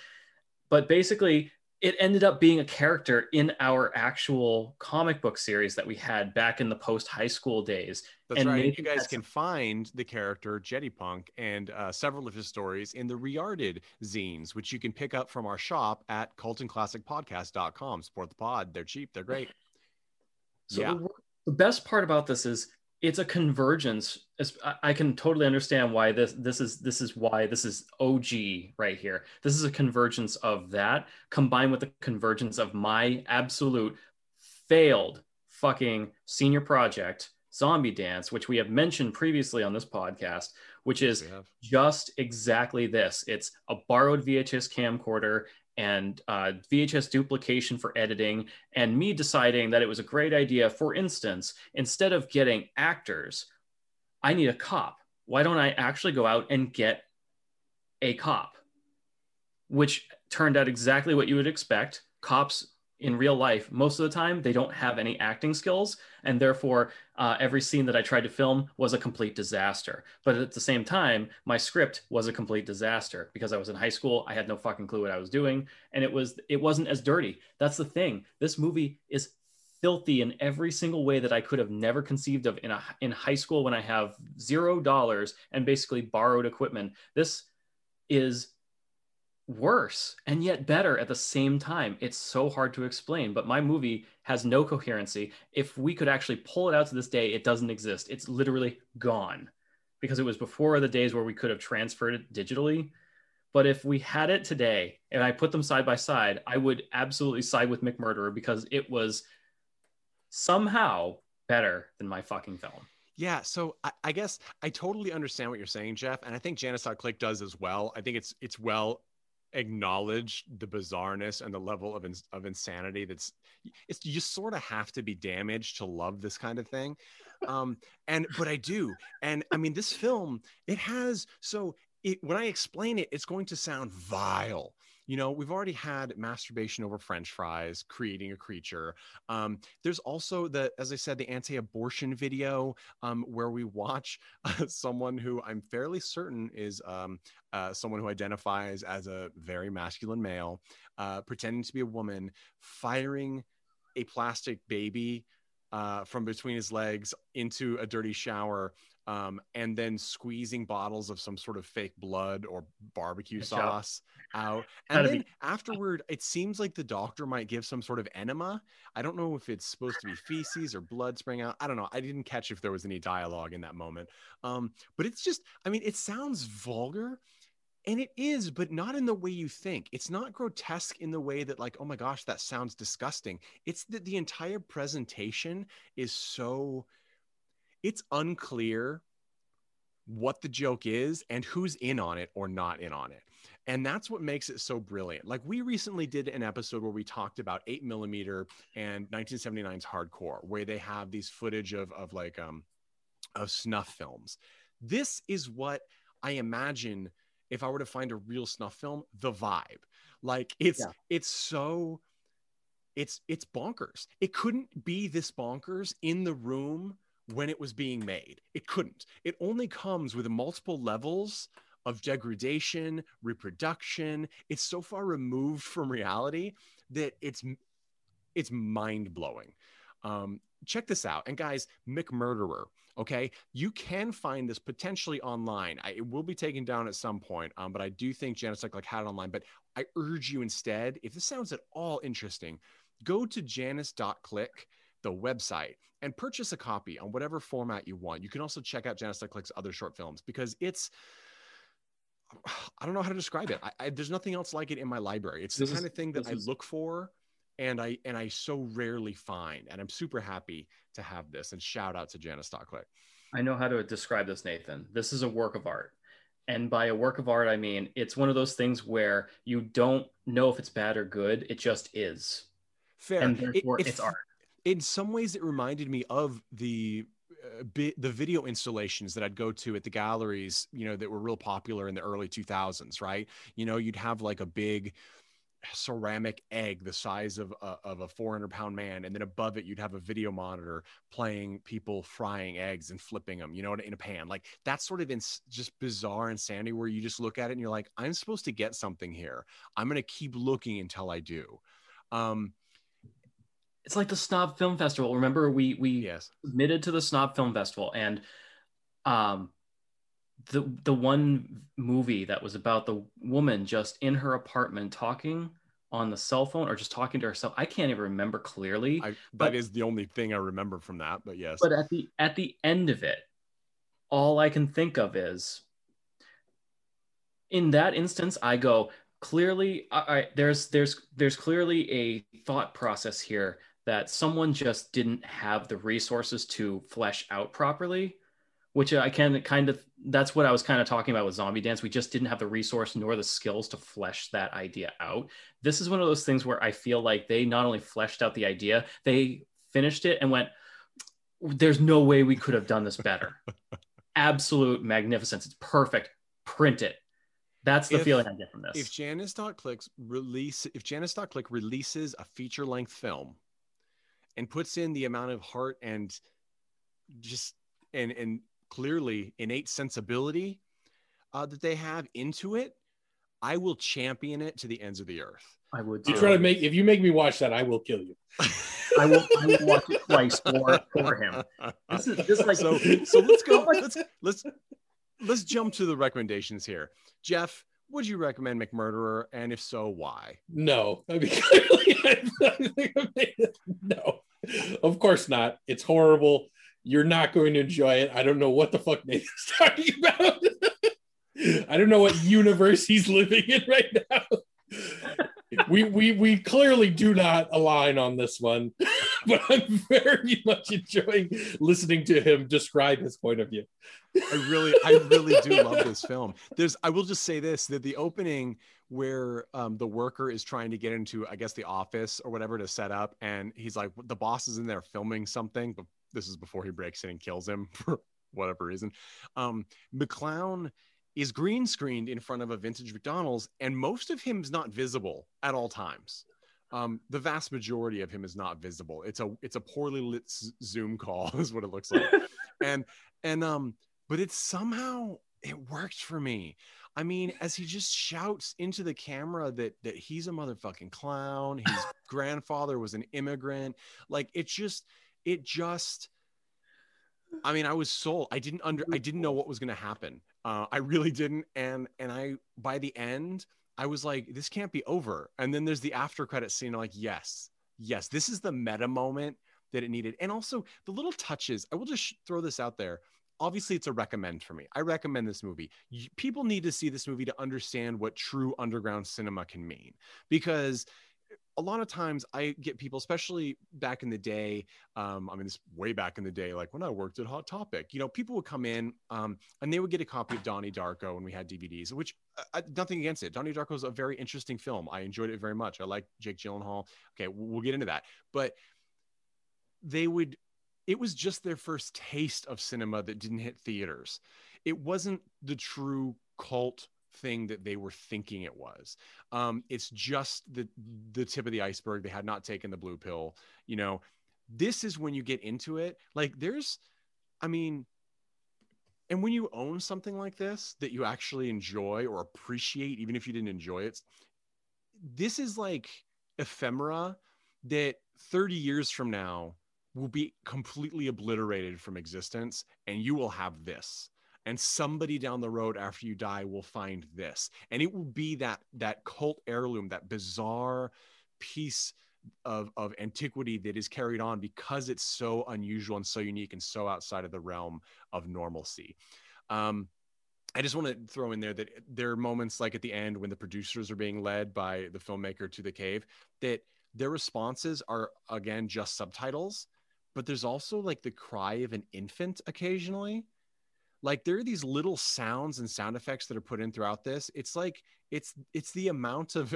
But basically it ended up being a character in our actual comic book series that we had back in the post high school days. That's And right. You guys can find the character Jetty Punk and uh, several of his stories in the Rearded zines, which you can pick up from our shop at cultandclassicpodcast.com. Support the pod. They're cheap. They're great. So Yeah. the, the best part about this is it's a convergence. I- can totally understand why this this is this is why this is OG right here. This is a convergence of that combined with the convergence of my absolute failed fucking senior project Zombie Dance, which we have mentioned previously on this podcast, which is just exactly this. It's a borrowed VHS camcorder and uh, VHS duplication for editing, and me deciding that it was a great idea. For instance, instead of getting actors, I need a cop. Why don't I actually go out and get a cop? Which turned out exactly what you would expect. Cops in real life, most of the time, they don't have any acting skills, and therefore, uh, every scene that I tried to film was a complete disaster. But at the same time, my script was a complete disaster because I was in high school. I had no fucking clue what I was doing, and it was it wasn't as dirty. That's the thing. This movie is filthy in every single way that I could have never conceived of in a in high school when I have zero dollars and basically borrowed equipment. This is worse and yet better at the same time. It's so hard to explain, but my movie has no coherency. If we could actually pull it out to this day, it doesn't exist. It's literally gone because it was before the days where we could have transferred it digitally. But if we had it today and I put them side by side, I would absolutely side with McMurderer because it was somehow better than my fucking film. Yeah, so I, I guess I totally understand what you're saying, Jeff, and I think Janice Click does as well. I think it's it's well acknowledged the bizarreness and the level of of insanity that's it's you sort of have to be damaged to love this kind of thing. Um and but I do. And I mean this film it has so it, when I explain it it's going to sound vile. You know, we've already had masturbation over french fries, creating a creature. Um, there's also the, as I said, the anti-abortion video um, where we watch uh, someone who I'm fairly certain is um, uh, someone who identifies as a very masculine male, uh, pretending to be a woman, firing a plastic baby uh, from between his legs into a dirty shower. Um, and then squeezing bottles of some sort of fake blood or barbecue Ketchup. sauce out. And Gotta then be- afterward, it seems like the doctor might give some sort of enema. I don't know if it's supposed to be feces or blood spraying out. I don't know. I didn't catch if there was any dialogue in that moment. Um, but it's just, I mean, it sounds vulgar. And it is, but not in the way you think. It's not grotesque in the way that, like, oh my gosh, that sounds disgusting. It's that the entire presentation is so, it's unclear what the joke is and who's in on it or not in on it. And that's what makes it so brilliant. Like we recently did an episode where we talked about eight millimeter and 1979's hardcore, where they have these footage of of like um of snuff films. This is what I imagine if I were to find a real snuff film, the vibe. Like it's Yeah. it's so it's it's bonkers. It couldn't be this bonkers in the room when it was being made. It couldn't. It only comes with multiple levels of degradation, reproduction. It's so far removed from reality that it's it's mind blowing. Um, check this out, and guys, McMurderer. Okay, you can find this potentially online. I, it will be taken down at some point, um, but I do think Janice like had it online. But I urge you instead, if this sounds at all interesting, go to janice.click, the website, and purchase a copy on whatever format you want. You can also check out Janice Click's other short films because it's I don't know how to describe it. I, I, there's nothing else like it in my library. It's This the is- kind of thing that I is- look for and I and I so rarely find. And I'm super happy to have this. And shout out to Janice.click. I know how to describe this, Nathan. This is a work of art. And by a work of art, I mean it's one of those things where you don't know if it's bad or good. It just is. Fair. And therefore, it it's f- art. in some ways it reminded me of the uh, bi- the video installations that I'd go to at the galleries, you know, that were real popular in the early 2000s, right? You know, you'd have like a big ceramic egg the size of a, of a 400 pound man and then above it you'd have a video monitor playing people frying eggs and flipping them you know in a pan. Like that's sort of in just bizarre insanity where you just look at it and you're like i'm supposed to get something here. I'm going to keep looking until i do. Um It's like the Snob Film Festival. Remember, we we yes. submitted to the Snob Film Festival, and um, the the one movie that was about the woman just in her apartment talking on the cell phone or just talking to herself. I can't even remember clearly. I, But- is the only thing I remember from that. But yes, but at the at the end of it all i can think of is in that instance i go clearly I, there's there's there's clearly a thought process here that someone just didn't have the resources to flesh out properly which i can kind of that's what i was kind of talking about with zombie dance we just didn't have the resource nor the skills to flesh that idea out this is one of those things where i feel like they not only fleshed out the idea they finished it and went there's no way we could have done this better. Absolute magnificence. It's perfect. Print it. That's the If- feeling I get from this. if Janice.click's release, if Janice.click releases a feature length film and puts in the amount of heart and just and and clearly innate sensibility uh, that they have into it, I will champion it to the ends of the earth. I would. You try to make if you make me watch that, I will kill you. I will. I will watch it twice for for him. This is this like so so let's go let's let's let's jump to the recommendations here jeff would you recommend mcmurderer and if so why No, I mean clearly, I think I made it. no, of course not. It's horrible. You're not going to enjoy it. I don't know what the fuck Nathan's talking about. I don't know what universe he's living in right now. We we we clearly do not align on this one, but I'm very much enjoying listening to him describe his point of view. i really i really do love this film there's i will just say this that the opening where um, the worker is trying to get into i guess the office or whatever to set up and he's like the boss is in there filming something but this is before he breaks in and kills him for whatever reason um mcclown is green screened in front of a vintage McDonald's, and most of him is not visible at all times. Um, the vast majority of him is not visible. It's a it's a poorly lit Zoom call, is what it looks like. and and um, but it's somehow it worked for me. I mean, as he just shouts into the camera that that he's a motherfucking clown, his grandfather was an immigrant, like it just it just I mean, I was sold. I didn't under I didn't know what was going to happen. Uh, I really didn't, and and I by the end I was like, this can't be over. And then there's the after credit scene. Like, yes, yes, this is the meta moment that it needed, and also the little touches. I will just throw this out there. Obviously, it's a recommend for me. I recommend this movie. People need to see this movie to understand what true underground cinema can mean, because a lot of times I get people, especially back in the day. Um, I mean, this way back in the day, like when I worked at Hot Topic, you know, people would come in um, and they would get a copy of Donnie Darko when we had DVDs, which uh, nothing against it. Donnie Darko is a very interesting film. I enjoyed it very much. I like Jake Gyllenhaal. Okay, we'll get into that. But they would, it was just their first taste of cinema that didn't hit theaters. It wasn't the true cult thing that they were thinking it was. Um, it's just the the tip of the iceberg. They had not taken the blue pill. You know, this is when you get into it. Like there's, I mean, and when you own something like this that you actually enjoy or appreciate, even if you didn't enjoy it, this is like ephemera that 30 years from now will be completely obliterated from existence, and you will have this and somebody down the road after you die will find this and it will be that that cult heirloom that bizarre piece of of antiquity that is carried on because it's so unusual and so unique and so outside of the realm of normalcy um I just want to throw in there that there are moments like at the end when the producers are being led by the filmmaker to the cave that their responses are again just subtitles, but there's also like the cry of an infant occasionally. Like there are these little sounds and sound effects that are put in throughout this. It's like it's it's the amount of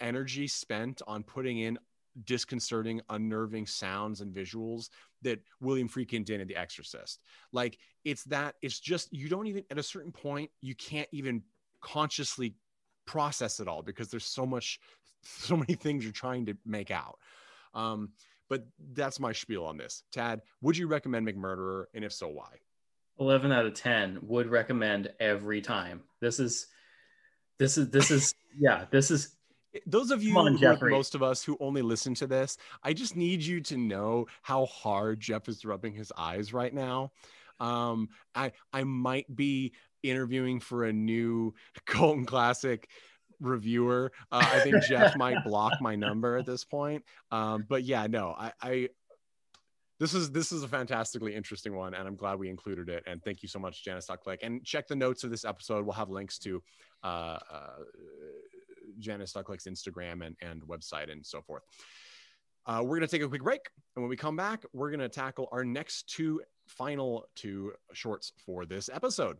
energy spent on putting in disconcerting, unnerving sounds and visuals that William Friedkin did in The Exorcist. Like it's that it's just you don't even at a certain point you can't even consciously process it all because there's so much, so many things you're trying to make out. Um, but that's my spiel on this. Tad, would you recommend McMurderer, and if so, why? 11 out of 10 would recommend every time. This is, this is, this is, yeah, this is those of you, on, like most of us who only listen to this, I just need you to know how hard Jeff is rubbing his eyes right now. Um, I I might be interviewing for a new Cult and Classic reviewer. Uh, I think Jeff might block my number at this point. Um, but yeah, no, I, I this is this is a fantastically interesting one, and I'm glad we included it. And thank you so much, Janice.click. And check the notes of this episode. We'll have links to uh, uh, Janice.click's Instagram and, and website and so forth. Uh, we're going to take a quick break. And when we come back, we're going to tackle our next two final two shorts for this episode.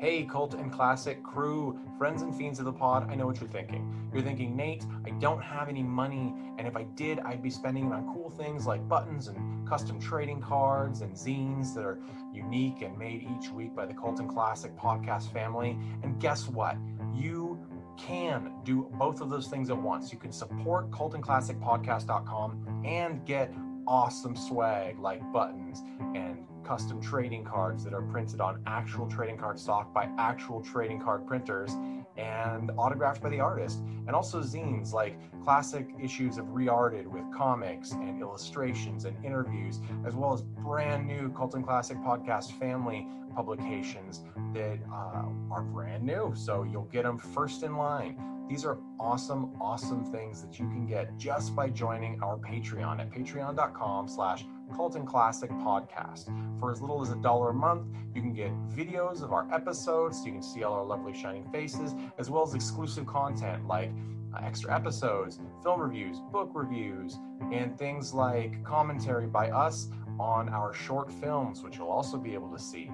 Hey, Cult and Classic crew, friends and fiends of the pod, I know what you're thinking. You're thinking, Nate, I don't have any money, and if I did, I'd be spending it on cool things like buttons and custom trading cards and zines that are unique and made each week by the Cult and Classic podcast family. And guess what? You can do both of those things at once. You can support CultandClassicPodcast.com and get awesome swag like buttons and custom trading cards that are printed on actual trading card stock by actual trading card printers and autographed by the artist. And also zines like classic issues of Rearted with comics and illustrations and interviews, as well as brand new Cult and Classic Podcast family publications that uh, are brand new. So you'll get them first in line. These are awesome, awesome things that you can get just by joining our Patreon at patreon.com slash Cult and Classic Podcast. For as little as a dollar a month, you can get videos of our episodes. So you can see all our lovely shining faces, as well as exclusive content like uh, extra episodes, film reviews, book reviews, and things like commentary by us on our short films, which you'll also be able to see.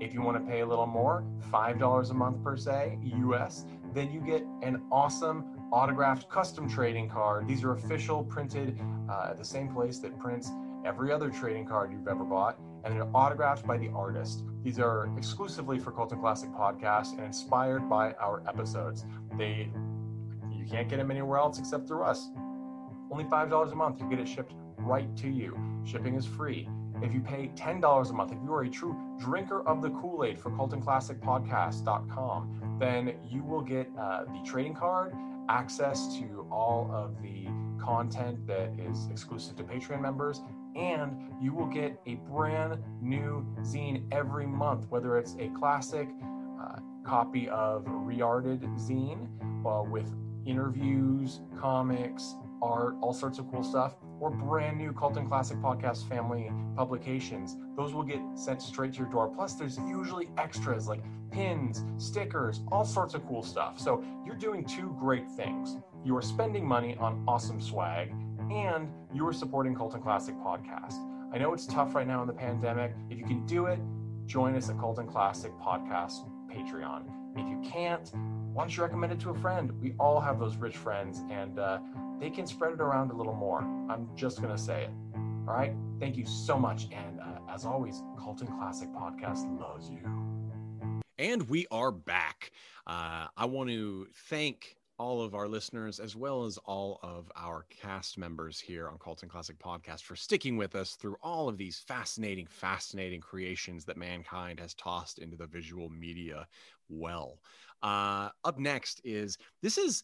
If you want to pay a little more, $5 a month per se, US, then you get an awesome autographed custom trading card. These are official, printed uh, at the same place that prints every other trading card you've ever bought, and they're autographed by the artist. These are exclusively for Cult and Classic Podcast and inspired by our episodes. They you can't get them anywhere else except through us. Only $5 a month, you get it shipped right to you. Shipping is free. If you pay $10 a month, if you are a true drinker of the Kool Aid for CultandClassicPodcast.com, then you will get uh, the trading card, access to all of the content that is exclusive to Patreon members, and you will get a brand new zine every month, whether it's a classic uh, copy of Rearted zine uh, with interviews, comics, art, all sorts of cool stuff, or brand new Cult and Classic Podcast family publications. Those will get sent straight to your door. Plus, there's usually extras like pins, stickers, all sorts of cool stuff. So you're doing two great things. You are spending money on awesome swag, and you are supporting Cult and Classic Podcast. I know it's tough right now in the pandemic. If you can do it, join us at Cult and Classic Podcast Patreon. If you can't, why don't you recommend it to a friend? We all have those rich friends, and uh, they can spread it around a little more. I'm just going to say it. All right. Thank you so much. And uh, as always, Cult and Classic Podcast loves you. And we are back. Uh, I want to thank all of our listeners as well as all of our cast members here on Cult and Classic Podcast for sticking with us through all of these fascinating, fascinating creations that mankind has tossed into the visual media well. Uh, up next is this is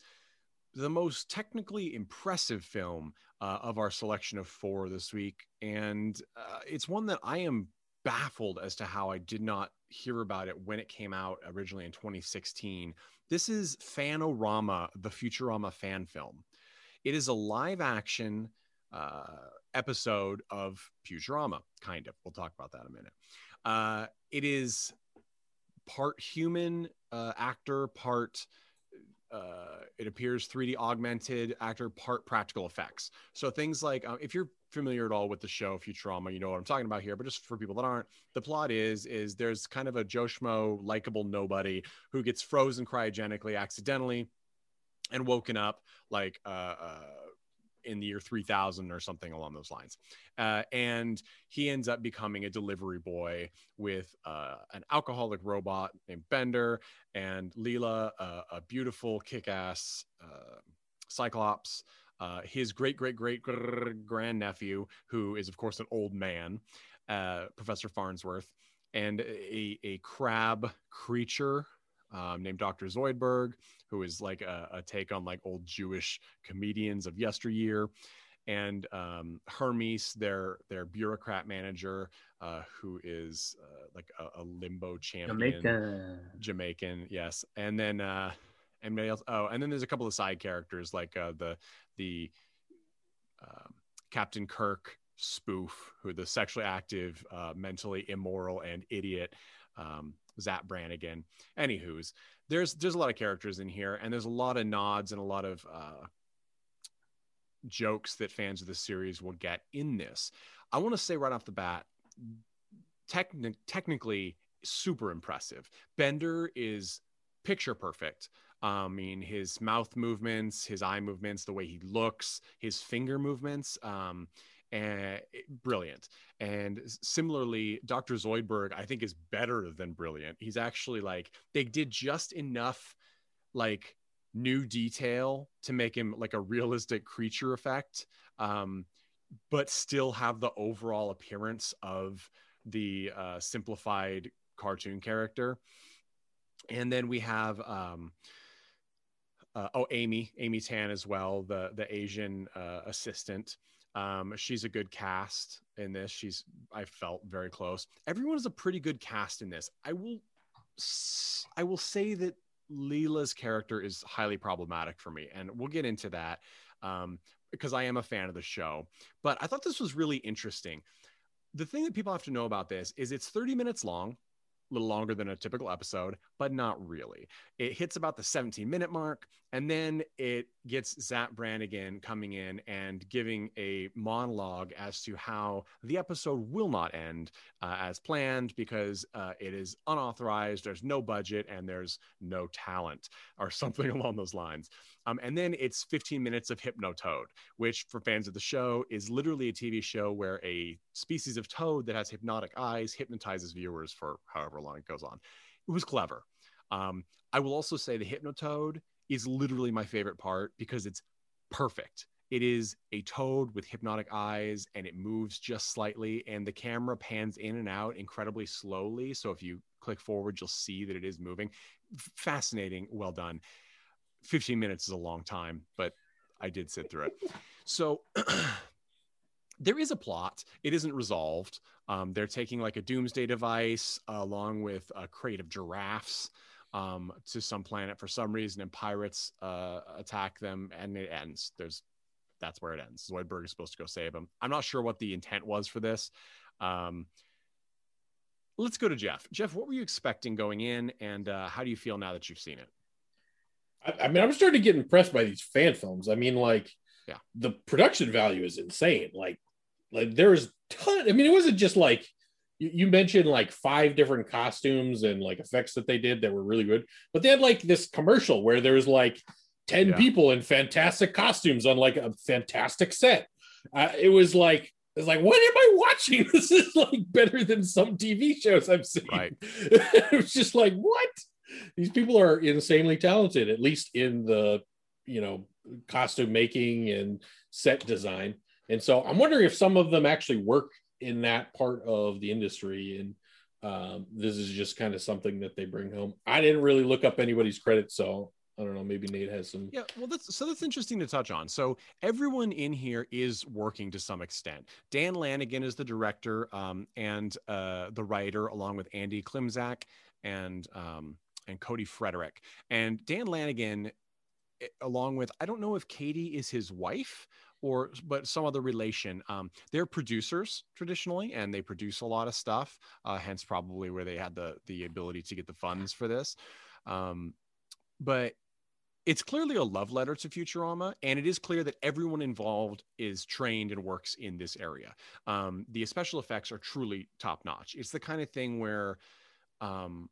the most technically impressive film uh, of our selection of four this week. And uh, it's one that I am baffled as to how I did not hear about it when it came out originally in 2016. This is Fanorama, the Futurama fan film. It is a live action uh, episode of Futurama, kind of. We'll talk about that in a minute. Uh, it is part human uh, actor, part uh, it appears 3D augmented actor, part practical effects. So things like uh, if you're familiar at all with the show Futurama, you know what I'm talking about here. But just for people that aren't, the plot is is there's kind of a Joe Schmo likable nobody who gets frozen cryogenically accidentally and woken up like uh, uh in the year 3000 or something along those lines. Uh, and he ends up becoming a delivery boy with uh, an alcoholic robot named Bender and Leela, uh, a beautiful kick ass uh, Cyclops. Uh, his great great great grand nephew, who is of course an old man, uh, Professor Farnsworth, and a, a crab creature um, named Dr. Zoidberg, who is like a, a, take on like old Jewish comedians of yesteryear, and um, Hermes, their their bureaucrat manager, uh, who is uh, like a, a, limbo champion, Jamaican. Jamaican, yes, and then uh, anybody else? Oh, and then there's a couple of side characters like uh, the the um, Captain Kirk spoof, who the sexually active, uh, mentally immoral, and idiot um, Zapp Brannigan. Anywho's, there's there's a lot of characters in here, and there's a lot of nods and a lot of uh, jokes that fans of the series will get in this. I want to say right off the bat, techni- technically super impressive. Bender is picture perfect. I mean, his mouth movements, his eye movements, the way he looks, his finger movements. Um, and brilliant. And similarly, Dr. Zoidberg, I think, is better than brilliant. He's actually like they did just enough like new detail to make him like a realistic creature effect, um, but still have the overall appearance of the uh, simplified cartoon character. And then we have um, uh, oh Amy, Amy Tan as well, the the Asian uh, assistant. Um, she's a good cast in this. She's I felt very close. Everyone is a pretty good cast in this. I will I will say that Leela's character is highly problematic for me, and we'll get into that um, because I am a fan of the show. But I thought this was really interesting. The thing that people have to know about this is it's 30 minutes long little longer than a typical episode, but not really. It hits about the 17 minute mark, and then it gets Zapp Brannigan coming in and giving a monologue as to how the episode will not end uh, as planned because uh, it is unauthorized, there's no budget, and there's no talent, or something along those lines. Um, and then it's 15 minutes of Hypnotoad, which for fans of the show is literally a TV show where a species of toad that has hypnotic eyes hypnotizes viewers for however long it goes on. It was clever. Um, I will also say the Hypnotoad is literally my favorite part because it's perfect. It is a toad with hypnotic eyes and it moves just slightly, and the camera pans in and out incredibly slowly. So if you click forward, you'll see that it is moving. Fascinating, well done. 15 minutes is a long time, but I did sit through it. So there is a plot. It isn't resolved. Um, they're taking like a doomsday device uh, along with a crate of giraffes um, to some planet for some reason, and pirates uh, attack them, and it ends. There's that's where it ends. Zoidberg is supposed to go save them. I'm not sure what the intent was for this. Um, let's go to Jeff. Jeff, what were you expecting going in, and uh, how do you feel now that you've seen it? I, I mean, I'm starting to get impressed by these fan films. I mean, like, yeah, the production value is insane. Like, like there's ton. I mean, it wasn't just like you, you mentioned like five different costumes and like effects that they did that were really good, but they had like this commercial where there was like 10 yeah. people in fantastic costumes on like a fantastic set. Uh, it was like, it's like, what am I watching? This is like better than some TV shows I've seen. Right. it was just like, what? These people are insanely talented, at least in the you know costume making and set design. And so I'm wondering if some of them actually work in that part of the industry. And um, this is just kind of something that they bring home. I didn't really look up anybody's credit, so I don't know. Maybe Nate has some. Yeah, well, that's so that's interesting to touch on. So everyone in here is working to some extent. Dan Lanigan is the director um, and uh, the writer, along with Andy Klimczak and um, and Cody Frederick. And Dan Lanigan, eh, along with, I don't know if Katie is his wife or but some other relation. Um, they're producers traditionally, and they produce a lot of stuff. Uh, hence, probably where they had the the ability to get the funds for this. Um, but it's clearly a love letter to Futurama, and it is clear that everyone involved is trained and works in this area. Um, the special effects are truly top notch. It's the kind of thing where, um,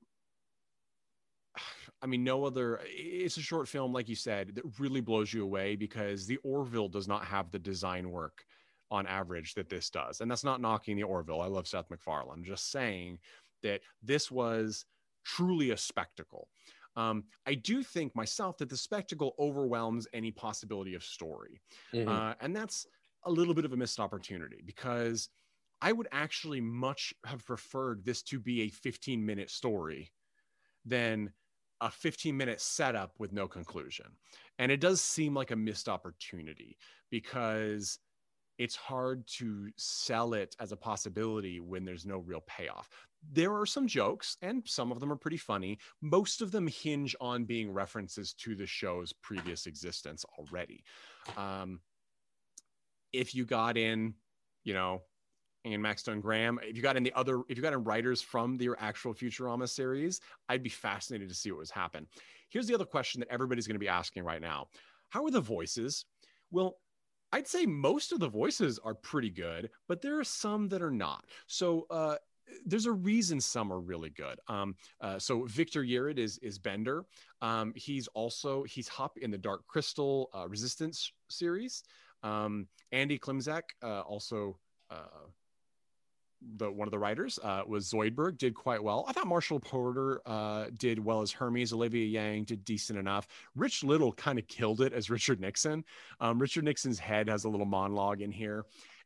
I mean, no other. It's a short film, like you said, that really blows you away because the Orville does not have the design work on average that this does, and that's not knocking the Orville. I love Seth MacFarlane. I'm just saying that this was truly a spectacle. Um, I do think myself that the spectacle overwhelms any possibility of story. Mm-hmm. Uh, and that's a little bit of a missed opportunity because I would actually much have preferred this to be a 15 minute story than a 15 minute setup with no conclusion. And it does seem like a missed opportunity because it's hard to sell it as a possibility when there's no real payoff. There are some jokes, and some of them are pretty funny. Most of them hinge on being references to the show's previous existence already. Um, if you got in, you know, Ian Maxtone-Graham, if you got any other, if you got in writers from the actual Futurama series, I'd be fascinated to see what was happen. Here's the other question that everybody's going to be asking right now: How are the voices? Well, I'd say most of the voices are pretty good, but there are some that are not. So uh, there's a reason some are really good. Um, uh, so Victor Yerrid is is Bender. Um, he's also he's Hup in the Dark Crystal uh, Resistance series. Um, Andy Klimczak uh, also uh, the one of the writers uh, was Zoidberg did quite well. I thought Marshall Porter uh, did well as Hermes. Olivia Yang did decent enough. Rich Little kind of killed it as Richard Nixon. Um, Richard Nixon's head has a little monologue in here,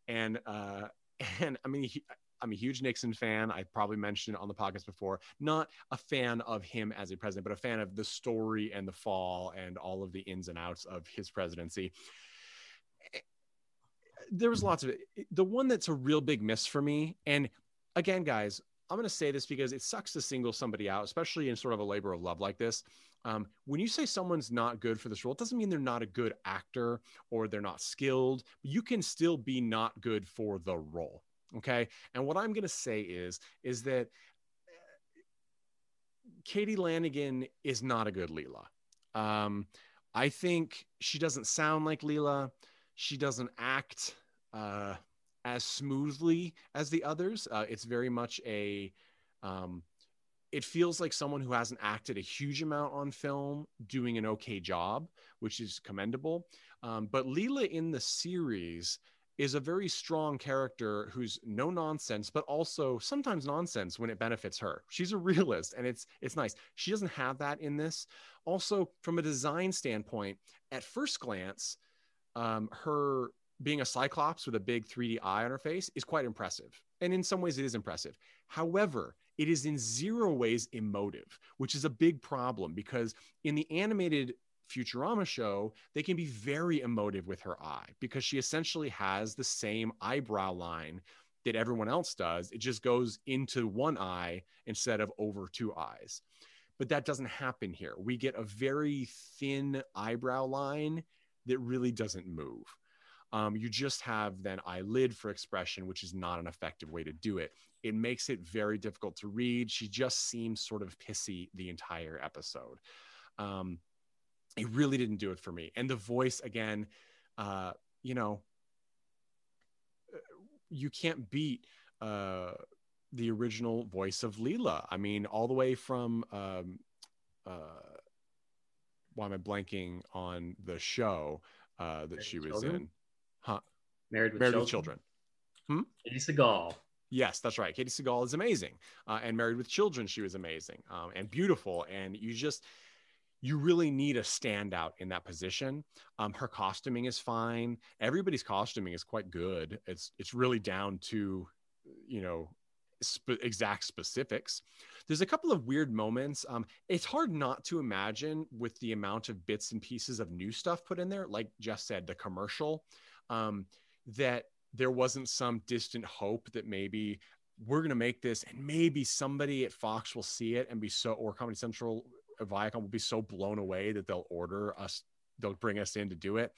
and uh, and I mean. He, I'm a huge Nixon fan. I probably mentioned it on the podcast before. Not a fan of him as a president, but a fan of the story and the fall and all of the ins and outs of his presidency there was lots of it. The one that's a real big miss for me, and again, guys, I'm going to say this because it sucks to single somebody out, especially in sort of a labor of love like this. Um, when you say someone's not good for this role, it doesn't mean they're not a good actor or they're not skilled. You can still be not good for the role. Okay. And what I'm going to say is, is that uh, Katie Lanigan is not a good Leela. Um, I think she doesn't sound like Leela she doesn't act uh, as smoothly as the others. Uh, it's very much a. Um, it feels like someone who hasn't acted a huge amount on film doing an okay job, which is commendable. Um, but Leela in the series is a very strong character who's no nonsense, but also sometimes nonsense when it benefits her. She's a realist, and it's it's nice. She doesn't have that in this. Also, from a design standpoint, at first glance, um, her being a cyclops with a big 3D eye on her face is quite impressive. And in some ways, it is impressive. However, it is in zero ways emotive, which is a big problem because in the animated Futurama show, they can be very emotive with her eye because she essentially has the same eyebrow line that everyone else does. It just goes into one eye instead of over two eyes. But that doesn't happen here. We get a very thin eyebrow line that really doesn't move. Um, you just have then eyelid for expression, which is not an effective way to do it. It makes it very difficult to read. She just seems sort of pissy the entire episode. Um, it really didn't do it for me. And the voice, again, uh, you know, you can't beat uh, the original voice of Leela. I mean, all the way from um, uh, why am I blanking on the show uh, that Married she was children? in? Huh? Married with Married children. with Children. Hmm? Katey Sagal. Yes, that's right. Katey Sagal is amazing, uh, and Married with Children, she was amazing um, and beautiful. And you just, you really need a standout in that position. Um, her costuming is fine. Everybody's costuming is quite good. It's it's really down to, you know, sp- exact specifics. There's a couple of weird moments. Um, it's hard not to imagine with the amount of bits and pieces of new stuff put in there, like Jeff said, the commercial, um, that there wasn't some distant hope that maybe we're going to make this and maybe somebody at Fox will see it and be so, or Comedy Central, Viacom will be so blown away that they'll order us, they'll bring us in to do it.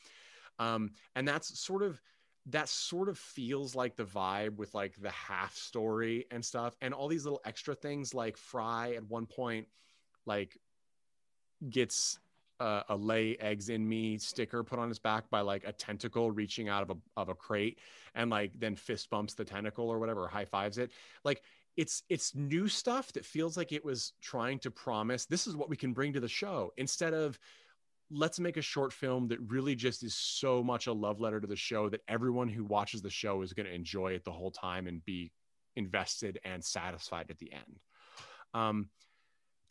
Um, and that's sort of that sort of feels like the vibe with like the half story and stuff and all these little extra things like fry at one point like gets uh, a lay eggs in me sticker put on his back by like a tentacle reaching out of a of a crate and like then fist bumps the tentacle or whatever or high fives it. Like it's it's new stuff that feels like it was trying to promise this is what we can bring to the show instead of let's make a short film that really just is so much a love letter to the show that everyone who watches the show is going to enjoy it the whole time and be invested and satisfied at the end. Um,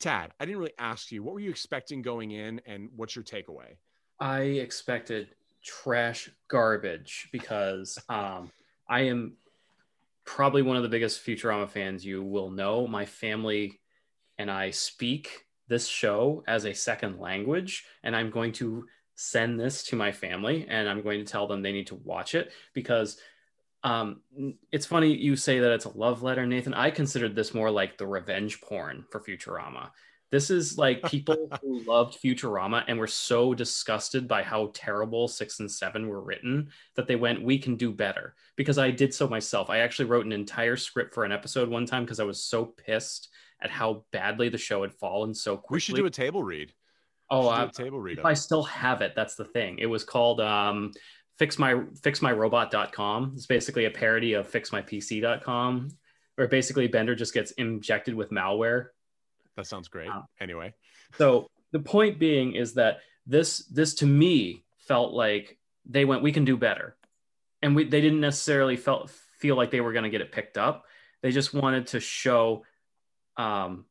Tad, I didn't really ask you what were you expecting going in, and what's your takeaway? I expected trash garbage because um, I am probably one of the biggest Futurama fans you will know. My family and I speak this show as a second language and I'm going to send this to my family and I'm going to tell them they need to watch it because um, it's funny you say that it's a love letter, Nathan. I considered this more like the revenge porn for Futurama. This is like people who loved Futurama and were so disgusted by how terrible six and seven were written that they went, We can do better. Because I did so myself. I actually wrote an entire script for an episode one time because I was so pissed at how badly the show had fallen so quickly. We should do a table read. Oh, I, table read. If I still have it, that's the thing. It was called um, fix my fixmyrobot.com. It's basically a parody of fixmypc.com, where basically Bender just gets injected with malware. That sounds great. Um, anyway, so the point being is that this this to me felt like they went, we can do better, and we they didn't necessarily felt feel like they were going to get it picked up. They just wanted to show um,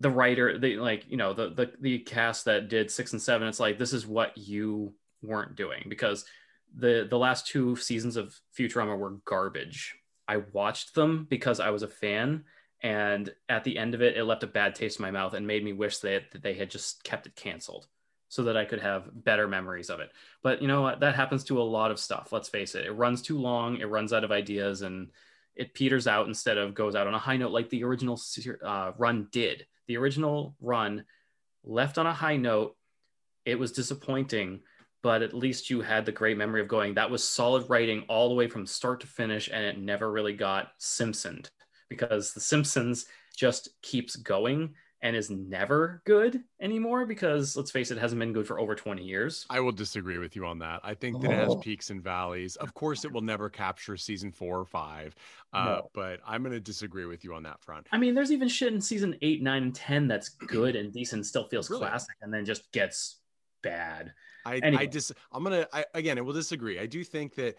the writer, the like, you know, the, the the cast that did six and seven. It's like this is what you weren't doing because the the last two seasons of Futurama were garbage. I watched them because I was a fan, and at the end of it, it left a bad taste in my mouth and made me wish that, that they had just kept it canceled so that I could have better memories of it. But you know what? That happens to a lot of stuff. Let's face it. It runs too long. It runs out of ideas, and it peters out instead of goes out on a high note like the original uh, run did. The original run left on a high note. It was disappointing, but at least you had the great memory of going, that was solid writing all the way from start to finish, and it never really got Simpsoned because The Simpsons just keeps going and is never good anymore because let's face it, it hasn't been good for over 20 years. I will disagree with you on that. I think that oh. it has oh. peaks and valleys. Of course, it will never capture season four or five, uh, no. but I'm going to disagree with you on that front. I mean, there's even shit in season eight, nine, and 10 that's good and decent, still feels really? classic, and then just gets bad. I, anyway. I just, I'm going to, again, I will disagree. I do think that.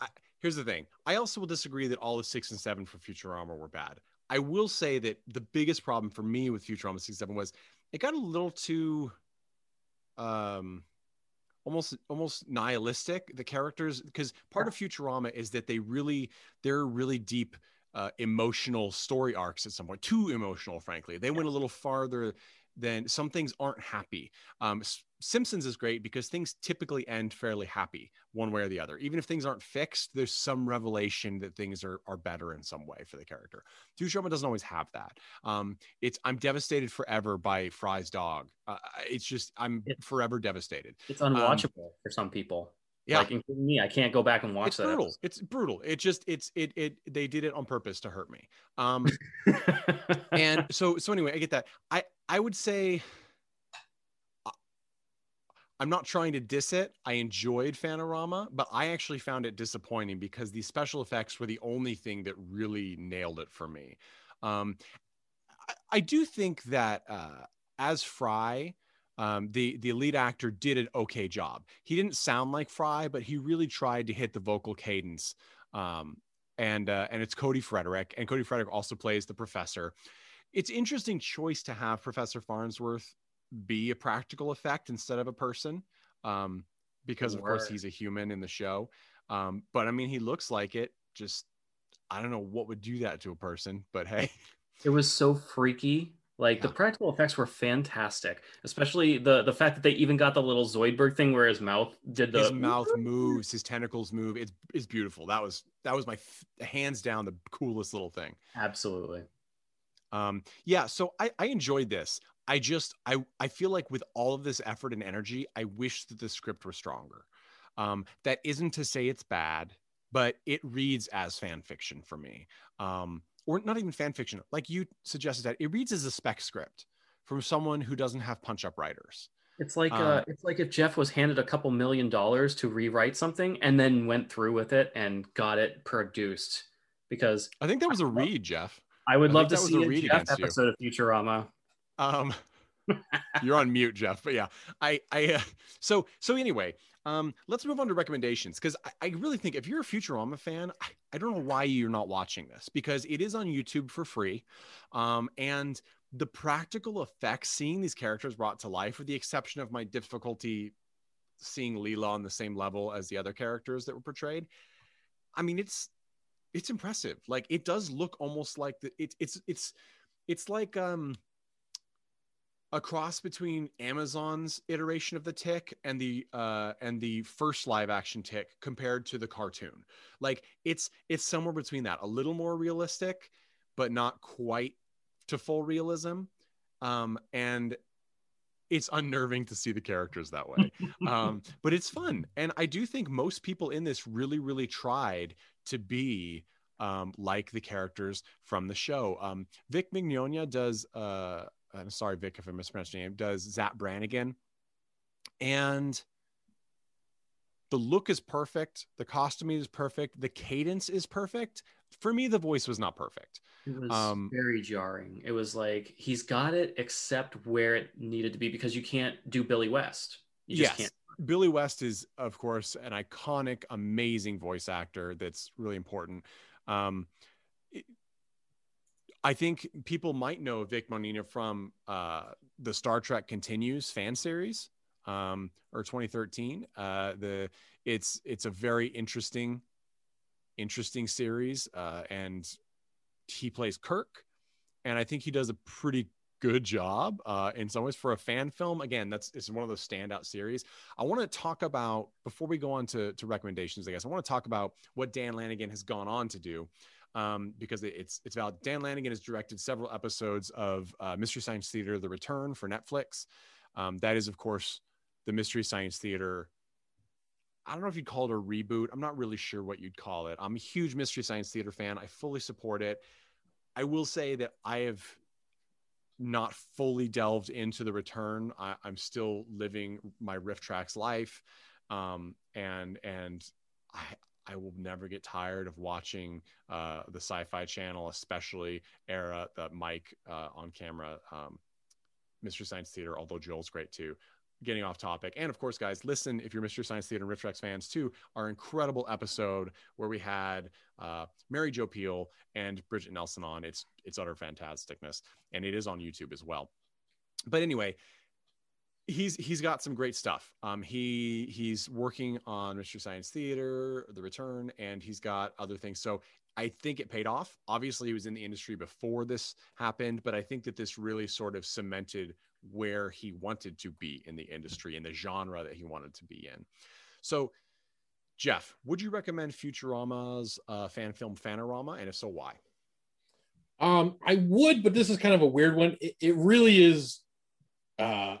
I, here's the thing. I also will disagree that all of six and seven for Futurama were bad. I will say that the biggest problem for me with Futurama 67 was it got a little too um almost almost nihilistic the characters because part of Futurama is that they really they're really deep uh, emotional story arcs at some point too emotional frankly. They went a little farther than some things aren't happy. Um, Simpsons is great because things typically end fairly happy one way or the other. Even if things aren't fixed, there's some revelation that things are, are better in some way for the character. Futurama doesn't always have that. Um, it's I'm devastated forever by Fry's dog. Uh, it's just I'm forever devastated. It's unwatchable um, for some people. Yeah, like including me, I can't go back and watch it's that. Brutal. It's brutal. It just it's it it they did it on purpose to hurt me. Um, and so so anyway, I get that. I I would say I'm not trying to diss it. I enjoyed Fanorama, but I actually found it disappointing because the special effects were the only thing that really nailed it for me. Um, I, I, do think that uh, as Fry, um, the the lead actor did an okay job. He didn't sound like Fry, but he really tried to hit the vocal cadence. Um, and uh, and it's Cody Frederick, and Cody Frederick also plays the professor. It's interesting choice to have Professor Farnsworth be a practical effect instead of a person um, because of course he's a human in the show um, but i mean he looks like it just i don't know what would do that to a person but hey it was so freaky like yeah. the practical effects were fantastic, especially the the fact that they even got the little Zoidberg thing where his mouth did the his mouth moves, his tentacles move. It's it's beautiful. That was that was my hands down the coolest little thing. Absolutely. Um, yeah, so I I enjoyed this. I just I I feel like with all of this effort and energy, I wish that the script were stronger. Um, that isn't to say it's bad, but it reads as fan fiction for me. Um, or not even fan fiction, like you suggested that it reads as a spec script from someone who doesn't have punch up writers. It's like Um, uh, it's like if Jeff was handed a couple million dollars to rewrite something and then went through with it and got it produced. Because I think that was a read, Jeff. I would I love to see a a Jeff against you. episode of Futurama. Um, you're on mute, Jeff. But yeah, I, I, uh, so, so anyway, um, let's move on to recommendations because I, I really think if you're a Futurama fan, I, I don't know why you're not watching this because it is on YouTube for free, um, and the practical effects, seeing these characters brought to life, with the exception of my difficulty seeing Leela on the same level as the other characters that were portrayed. I mean, it's it's impressive. Like it does look almost like the it, it's it's it's like um a cross between Amazon's iteration of the tick and the uh and the first live action tick compared to the cartoon. Like it's it's somewhere between that, a little more realistic, but not quite to full realism. Um and it's unnerving to see the characters that way. um, but it's fun. And I do think most people in this really, really tried to be um, like the characters from the show. Um, Vic Mignogna does, uh, I'm sorry, Vic, if I mispronounced your name, does Zapp Brannigan. And the look is perfect. The costuming is perfect. The cadence is perfect. For me, the voice was not perfect. It was Um, very jarring. It was like he's got it except where it needed to be because you can't do Billy West. You just yes. can't. Billy West is, of course, an iconic, amazing voice actor that's really important. Um, I think people might know Vic Monina from uh, the Star Trek Continues fan series um, or 2013. Uh, the it's it's a very interesting, interesting series, uh, and he plays Kirk, and I think he does a pretty good job uh, in some ways for a fan film. Again, that's it's one of those standout series. I want to talk about before we go on to, to recommendations. I guess I want to talk about what Dan Lanigan has gone on to do um, because it- it's it's valid. Dan Lanigan has directed several episodes of uh, Mystery Science Theater: The Return for Netflix. Um, that is, of course, the Mystery Science Theater. I don't know if you'd call it a reboot. I'm not really sure what you'd call it. I'm a huge Mystery Science Theater fan. I fully support it. I will say that I have not fully delved into the return. I, I'm still living my RiffTrax life, um, and and I I will never get tired of watching uh, the Sci-Fi Channel, especially era the Mike uh, on camera um, Mystery Science Theater. Although Joel's great too. Getting off topic, and of course, guys, listen if you're Mystery Science Theater and RiffTrax fans too. Our incredible episode where we had uh, Mary Jo Pehl and Bridget Nelson on. It's it's utter fantasticness, and it is on YouTube as well. But anyway, he's he's got some great stuff. Um, he he's working on Mystery Science Theater, The Return, and he's got other things. So I think it paid off. Obviously, he was in the industry before this happened, but I think that this really sort of cemented where he wanted to be in the industry and the genre that he wanted to be in. So, Jeff, would you recommend Futurama's uh, fan film Fanorama, and if so, why? Um, I would, but this is kind of a weird one. It, it really is uh,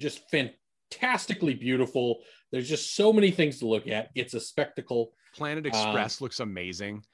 just fantastically beautiful. There's just so many things to look at. It's a spectacle. Planet Express looks amazing.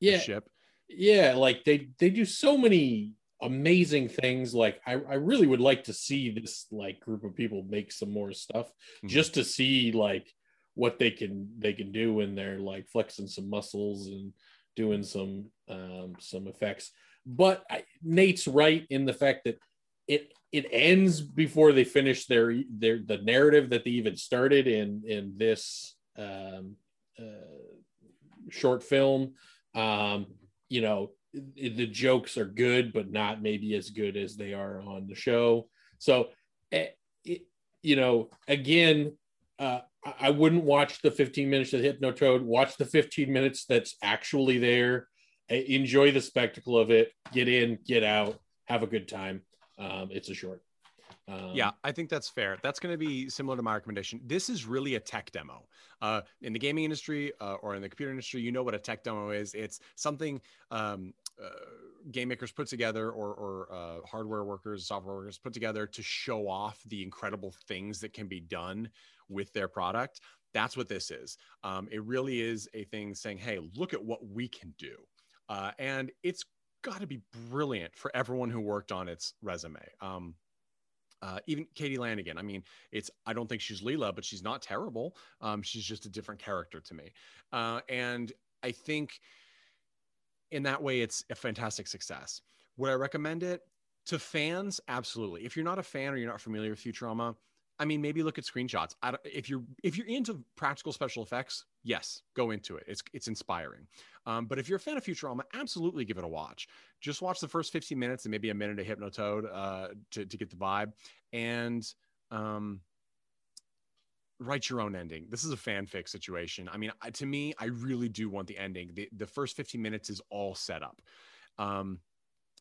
Yeah, ship. yeah. Like they they do so many amazing things. Like I, I really would like to see this like group of people make some more stuff Mhm. just to see like what they can they can do when they're like flexing some muscles and doing some um some effects but I, nate's right in the fact that it it ends before they finish their their the narrative that they even started in in this um uh, short film um you know the jokes are good but not maybe as good as they are on the show so eh, it, you know again uh I- wouldn't watch the 15 minutes of Hypnotoad. Watch the 15 minutes that's actually there. Enjoy the spectacle of it. Get in, get out, have a good time. Um, it's a short. Um, Yeah, I think that's fair. That's going to be similar to my recommendation. This is really a tech demo. Uh, in the gaming industry uh, or in the computer industry, you know what a tech demo is. It's something um, uh, game makers put together or, or uh, hardware workers, software workers put together to show off the incredible things that can be done with their product. That's what this is. Um, it really is a thing saying, hey, look at what we can do. Uh, and it's got to be brilliant for everyone who worked on its resume. Um, uh, even Katie Lanigan. I mean, it's I don't think she's Leela, but she's not terrible. Um, she's just a different character to me, uh, and I think in that way, it's a fantastic success. Would I recommend it to fans? Absolutely. If you're not a fan or you're not familiar with Futurama, I mean, maybe look at screenshots. if you're if you're into practical special effects, yes, go into it. It's it's inspiring. Um, but if you're a fan of Futurama, absolutely give it a watch. Just watch the first 15 minutes and maybe a minute of Hypnotoad uh, to to get the vibe, and um, write your own ending. This is a fanfic situation. I mean, to me, I really do want the ending. The, the first 15 minutes is all set up. Um,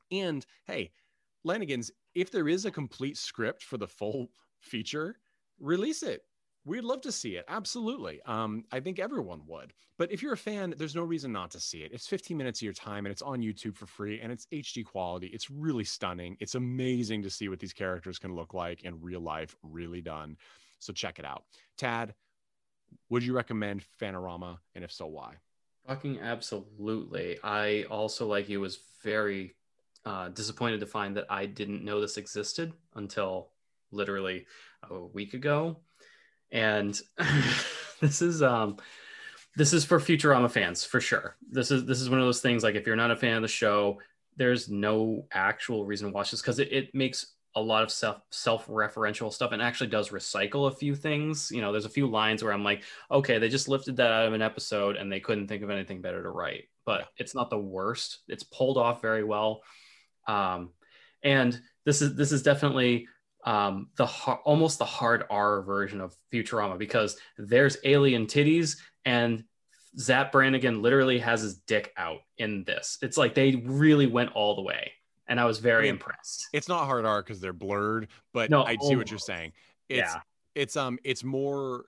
and hey, Lanigan's, if there is a complete script for the full feature, release it. We'd love to see it. Absolutely. Um, I think everyone would. But if you're a fan, there's no reason not to see it. It's 15 minutes of your time and it's on YouTube for free and it's HD quality. It's really stunning. It's amazing to see what these characters can look like in real life, really done. So check it out. Tad, would you recommend Fanorama? And if so, why? Fucking absolutely. I also, like you, was very uh, disappointed to find that I didn't know this existed until literally a week ago. And this is um this is for Futurama fans for sure. This is this is one of those things like if you're not a fan of the show, there's no actual reason to watch this because it, it makes a lot of self self-referential stuff and actually does recycle a few things. You know, there's a few lines where I'm like, okay, they just lifted that out of an episode and they couldn't think of anything better to write. But it's not the worst. It's pulled off very well. Um, and this is this is definitely um, the almost the hard R version of Futurama because there's alien titties and Zapp Brannigan literally has his dick out in this. It's like they really went all the way and I was very I mean, impressed. It's not hard R because they're blurred, but no, I see what you're saying. It's, yeah, it's um, it's more,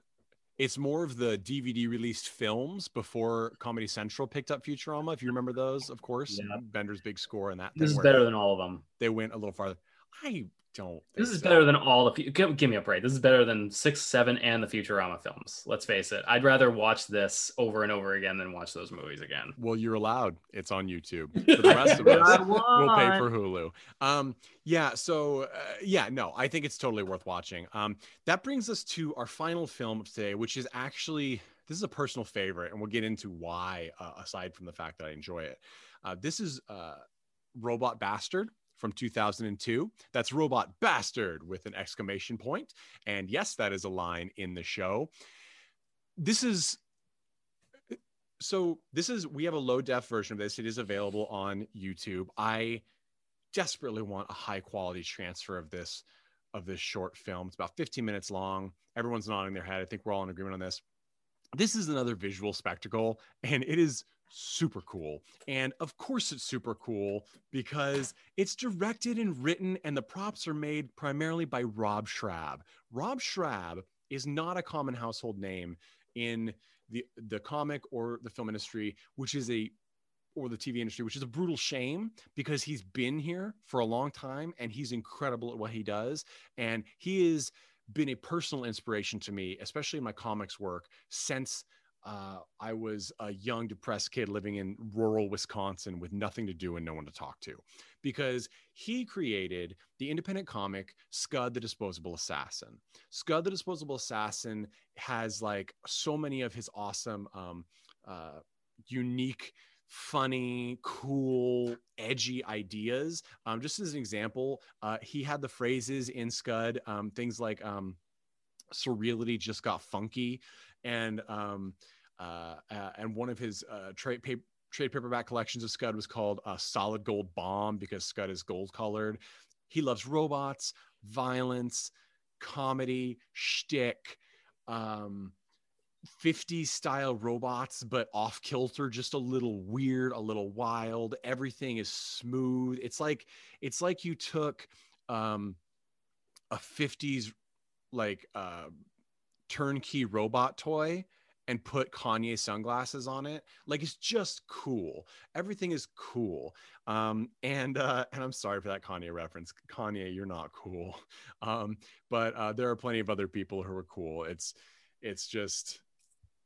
it's more of the DVD released films before Comedy Central picked up Futurama. If you remember those, of course, yeah. Bender's big score and that. This is better than all of them. They went a little farther. I don't. This is so. better than all the. Give, give me a break. This is better than six, seven, and the Futurama films. Let's face it. I'd rather watch this over and over again than watch those movies again. Well, you're allowed. It's on YouTube. For the rest of us, we'll pay for Hulu. Um, yeah. So, uh, yeah, no, I think it's totally worth watching. Um, that brings us to our final film of today, which is actually this is a personal favorite, and we'll get into why. Uh, aside from the fact that I enjoy it, uh, this is uh, Robot Bastard from 2002. That's Robot Bastard with an exclamation point. And yes, that is a line in the show. This is so this is we have a low def version of this. It is available on YouTube. I desperately want a high quality transfer of this of this short film. It's about 15 minutes long. Everyone's nodding their head. I think we're all in agreement on this. This is another visual spectacle and it is super cool. And of course, it's super cool because it's directed and written, and the props are made primarily by Rob Schrab. Rob Schrab is not a common household name in the the comic or the film industry, which is a or the TV industry, which is a brutal shame because he's been here for a long time and he's incredible at what he does. And he has been a personal inspiration to me, especially in my comics work, since uh, I was a young, depressed kid living in rural Wisconsin with nothing to do and no one to talk to because he created the independent comic Scud the Disposable Assassin. Scud the Disposable Assassin has like so many of his awesome, um, uh, unique, funny, cool, edgy ideas. Um, just as an example, uh, he had the phrases in Scud, um, things like um, surreality just got funky and um, uh, uh, and one of his uh, trade paper trade paperback collections of Scud was called uh, Solid Gold Bomb because Scud is gold colored. He loves robots, violence, comedy, shtick, um, 50s style robots, but off kilter, just a little weird, a little wild. Everything is smooth. It's like it's like you took um, a 50s like uh, turnkey robot toy and put Kanye sunglasses on it. Like it's just cool. Everything is cool. Um, and uh, and I'm sorry for that Kanye reference. Kanye, you're not cool. Um, but uh, there are plenty of other people who are cool. It's it's just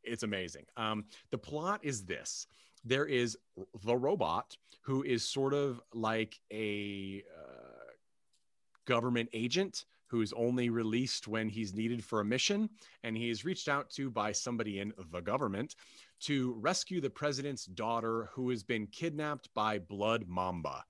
it's amazing. Um, the plot is this: there is the robot who is sort of like a uh, government agent who is only released when he's needed for a mission. And he is reached out to by somebody in the government to rescue the president's daughter who has been kidnapped by Blood Mamba.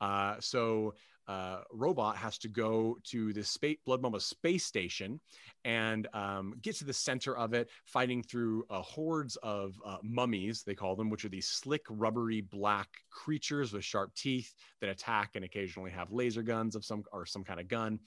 Uh, so uh, robot has to go to the space blood mamba space station and um, get to the center of it fighting through uh, hordes of uh, mummies they call them which are these slick rubbery black creatures with sharp teeth that attack and occasionally have laser guns of some or some kind of gun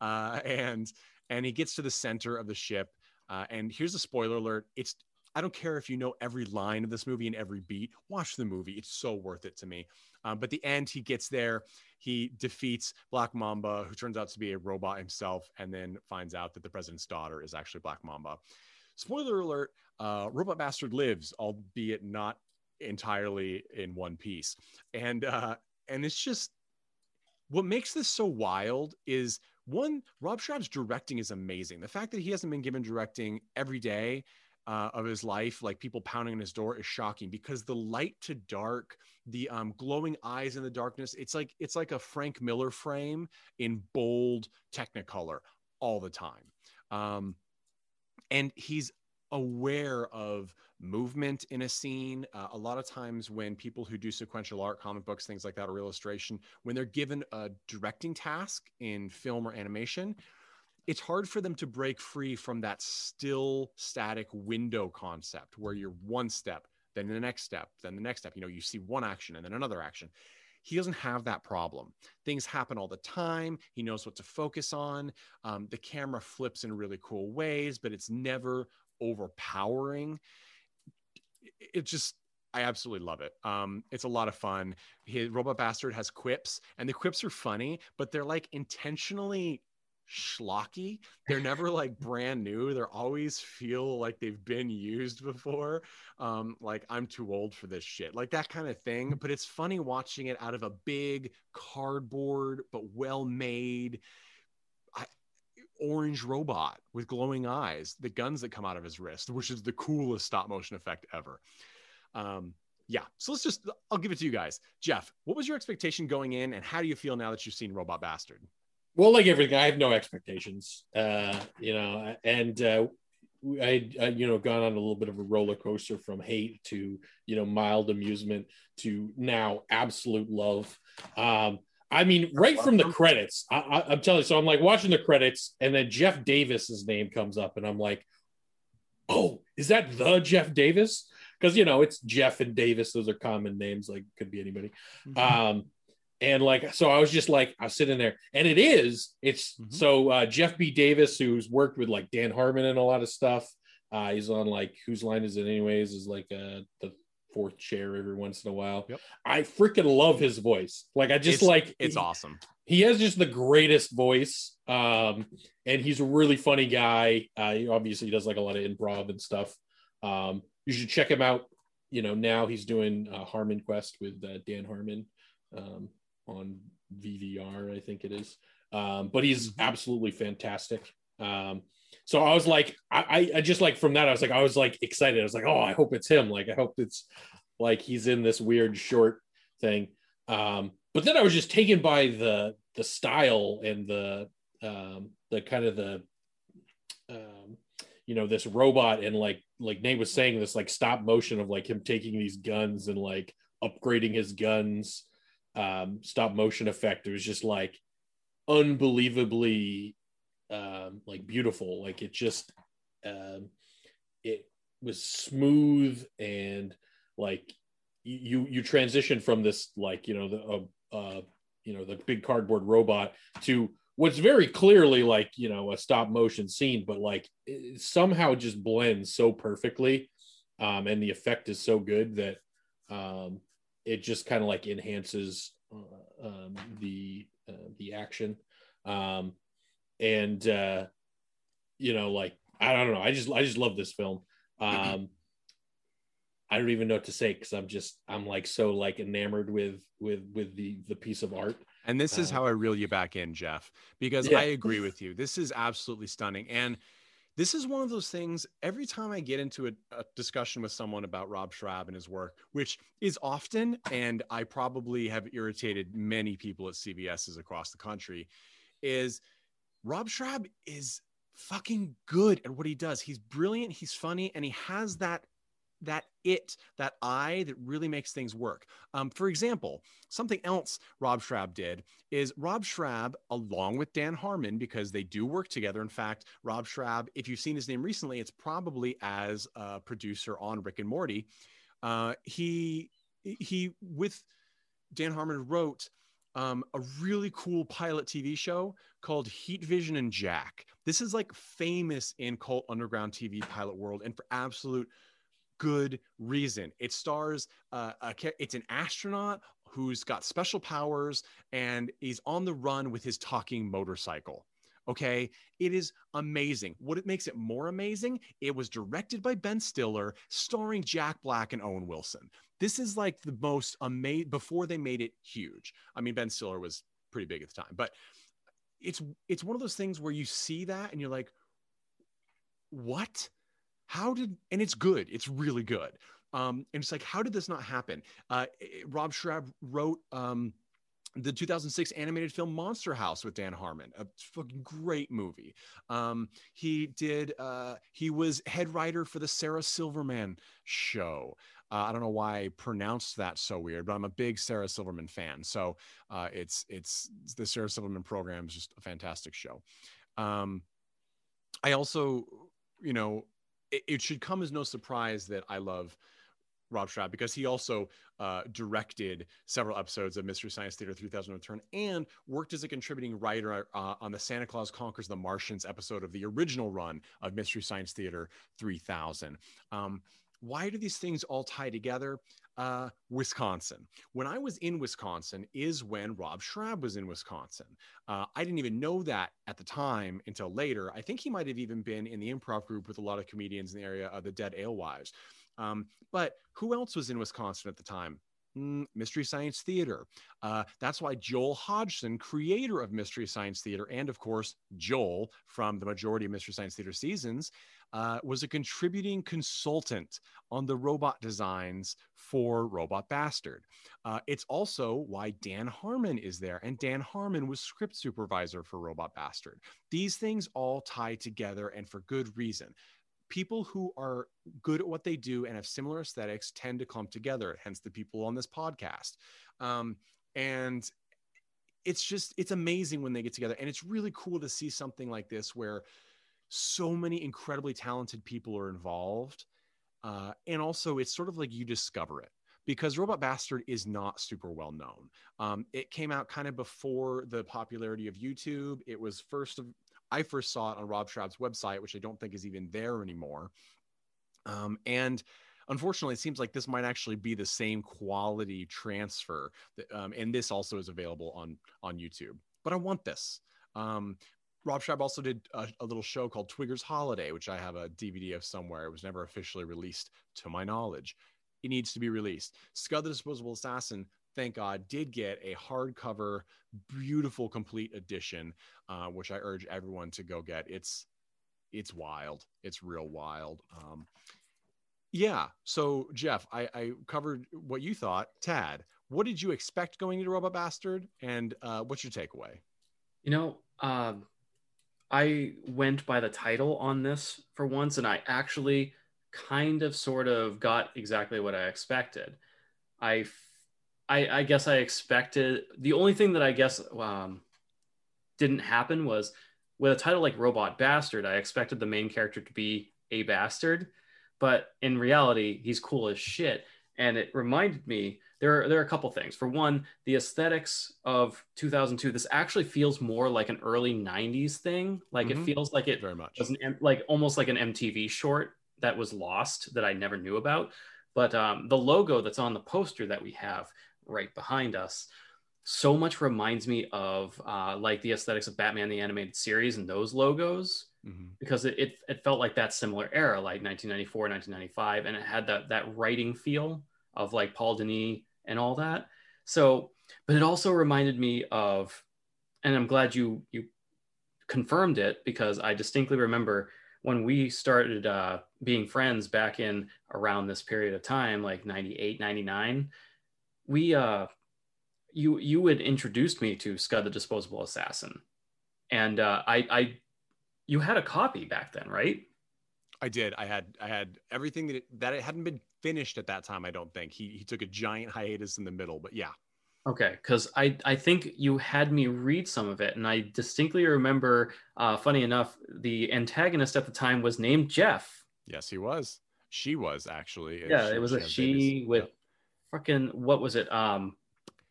uh, and and he gets to the center of the ship uh, and here's a spoiler alert it's I don't care if you know every line of this movie and every beat. Watch the movie; it's so worth it to me. Um, but the end, he gets there. He defeats Black Mamba, who turns out to be a robot himself, and then finds out that the president's daughter is actually Black Mamba. Spoiler alert: uh, Robot Bastard lives, albeit not entirely in one piece. And uh, and it's just what makes this so wild is one Rob Schrab's directing is amazing. The fact that he hasn't been given directing every day uh, of his life, like people pounding on his door, is shocking because the light to dark, the um, glowing eyes in the darkness, it's like it's like a Frank Miller frame in bold Technicolor all the time, um, and he's aware of movement in a scene. Uh, a lot of times, when people who do sequential art, comic books, things like that, or illustration, when they're given a directing task in film or animation, it's hard for them to break free from that still static window concept where you're one step, then the next step, then the next step. You know, you see one action and then another action. He doesn't have that problem. Things happen all the time. He knows what to focus on. Um, the camera flips in really cool ways, but it's never overpowering. It just, I absolutely love it. Um, it's a lot of fun. His Robot Bastard has quips, and the quips are funny, but they're like intentionally schlocky. They're never like brand new. They're always feel like they've been used before. Um, like I'm too old for this shit, like that kind of thing. But it's funny watching it out of a big cardboard but well made orange robot with glowing eyes, the guns that come out of his wrist, which is the coolest stop motion effect ever. Um, yeah, so let's just, I'll give it to you guys. Jeff, what was your expectation going in, and how do you feel now that you've seen Robot Bastard? well, like everything, I have no expectations. Uh, you know, and uh, I, I, you know, gone on a little bit of a roller coaster from hate to you know mild amusement to now absolute love. Um, I mean, right from the credits, I, am telling you. So I'm like watching the credits, and then Jeff Davis's name comes up, and I'm like, "Oh, is that the Jeff Davis?" Because you know it's Jeff and Davis; those are common names. Like, could be anybody. Mm-hmm. Um, and like so i was just like i was sitting there and it is it's mm-hmm. so uh, jeff b davis who's worked with like dan harmon and a lot of stuff uh, he's on like whose line is it anyways is like uh, the fourth chair every once in a while yep. i freaking love his voice like i just it's, like it's he, awesome he has just the greatest voice um and he's a really funny guy uh he obviously does like a lot of improv and stuff um you should check him out you know now he's doing uh, harmon quest with uh, dan harmon um on VVR, I think it is. Um, but he's mm-hmm. absolutely fantastic. Um, so I was like, I, I just like from that, I was like, I was like excited. I was like, oh, I hope it's him. Like, I hope it's like he's in this weird short thing. Um, but then I was just taken by the the style and the um, the kind of the um, you know this robot and like like Nate was saying this like stop motion of like him taking these guns and like upgrading his guns um, stop motion effect. It was just like unbelievably um, like beautiful. Like it just um, it was smooth and like you you transition from this like you know the uh, uh, you know the big cardboard robot to what's very clearly like you know a stop motion scene but like it somehow just blends so perfectly um, and the effect is so good that um, it just kind of like enhances uh, um, the uh, the action um, and uh, you know like i don't know i just i just love this film Um, I don't even know what to say because I'm just I'm like so like enamored with with with the the piece of art. And this is Uh, how I reel you back in, Jeff, because Yeah. I agree with you. This is absolutely stunning. And this is one of those things every time I get into a, a discussion with someone about Rob Schrab and his work, which is often, and I probably have irritated many people at CVS's across the country, is Rob Schrab is fucking good at what he does. He's brilliant, he's funny, and he has that that it, that eye that really makes things work. Um, for example, something else Rob Schrab did is Rob Schrab, along with Dan Harmon, because they do work together. In fact, Rob Schrab, if you've seen his name recently, it's probably as a producer on Rick and Morty. Uh, he he with Dan Harmon wrote um, a really cool pilot TV show called Heat Vision and Jack. This is like famous in cult underground TV pilot world, and for absolute good reason. It stars uh, a, it's an astronaut who's got special powers and he's on the run with his talking motorcycle. Okay, it is amazing. What it makes it more amazing, it was directed by Ben Stiller, starring Jack Black and Owen Wilson. This is like the most amazing before they made it huge. I mean, Ben Stiller was pretty big at the time, but it's it's one of those things where you see that and you're like, what? How did and it's good. It's really good. Um, and it's like, how did this not happen? Uh, Rob Schrab wrote um, the 2006 animated film Monster House with Dan Harmon, a fucking great movie. Um, he did. Uh, he was head writer for the Sarah Silverman show. Uh, I don't know why I pronounced that so weird, but I'm a big Sarah Silverman fan. So uh, it's it's the Sarah Silverman program is just a fantastic show. Um, I also, you know, it, it should come as no surprise that I love Rob Schrab because he also uh, directed several episodes of Mystery Science Theater 3000 Return and worked as a contributing writer uh, on the Santa Claus Conquers the Martians episode of the original run of Mystery Science Theater 3000. Um, why do these things all tie together? Uh, Wisconsin. When I was in Wisconsin, is when Rob Schrab was in Wisconsin. Uh, I didn't even know that at the time until later. I think he might have even been in the improv group with a lot of comedians in the area of the Dead Alewives. Um, but who else was in Wisconsin at the time? Mm, Mystery Science Theater. Uh, that's why Joel Hodgson, creator of Mystery Science Theater, and of course, Joel from the majority of Mystery Science Theater seasons, uh, was a contributing consultant on the robot designs for Robot Bastard. Uh, it's also why Dan Harmon is there, and Dan Harmon was script supervisor for Robot Bastard. These things all tie together, and for good reason people who are good at what they do and have similar aesthetics tend to clump together hence the people on this podcast. Um, and it's just it's amazing when they get together. And it's really cool to see something like this where so many incredibly talented people are involved. Uh, and also it's sort of like you discover it because robot bastard is not super well known. Um, it came out kind of before the popularity of youtube. It was first I first saw it on Rob Schrab's website, which I don't think is even there anymore. Um, and unfortunately, it seems like this might actually be the same quality transfer. That, um, and this also is available on on YouTube. But I want this. Um, Rob Schrab also did a, a, little show called Twigger's Holiday, which I have a DVD of somewhere. It was never officially released, to my knowledge. It needs to be released. Scud the Disposable Assassin thank God, did get a hardcover, beautiful, complete edition, uh, which I urge everyone to go get. It's it's wild. It's real wild. Um, yeah. So Jeff, I, I covered what you thought. Tad, what did you expect going into Robot Bastard, and uh, what's your takeaway? You know, um, I went by the title on this for once, and I actually kind of sort of got exactly what I expected. I I, I, guess I expected the only thing that I guess um, didn't happen was with a title like Robot Bastard, I expected the main character to be a bastard, but in reality, he's cool as shit. And it reminded me there are, there are a couple things. For one, the aesthetics of 2002. This actually feels more like an early 90s thing. Like mm-hmm. it feels like it very much was an, like almost like an MTV short that was lost that I never knew about. But um, the logo that's on the poster that we have right behind us so much reminds me of uh, like the aesthetics of Batman the animated series and those logos Mhm. because it, it, it felt like that similar era, like 1994, 1995, and it had that that writing feel of like Paul Dini and all that. So, but it also reminded me of, and I'm glad you you confirmed it because I distinctly remember when we started uh, being friends back in around this period of time, like 98, 99, we uh, you you had introduced me to Scud the Disposable Assassin, and uh, I I you had a copy back then, right? I did. I had I had everything that it, that it hadn't been finished at that time. I don't think he he took a giant hiatus in the middle, but yeah, Okay, because I I think you had me read some of it, and I distinctly remember. Uh, funny enough, the antagonist at the time was named Jeff. yes, he was. She was actually. Yeah, she- it was a she babies. with Yep. Fucking what was it? Um,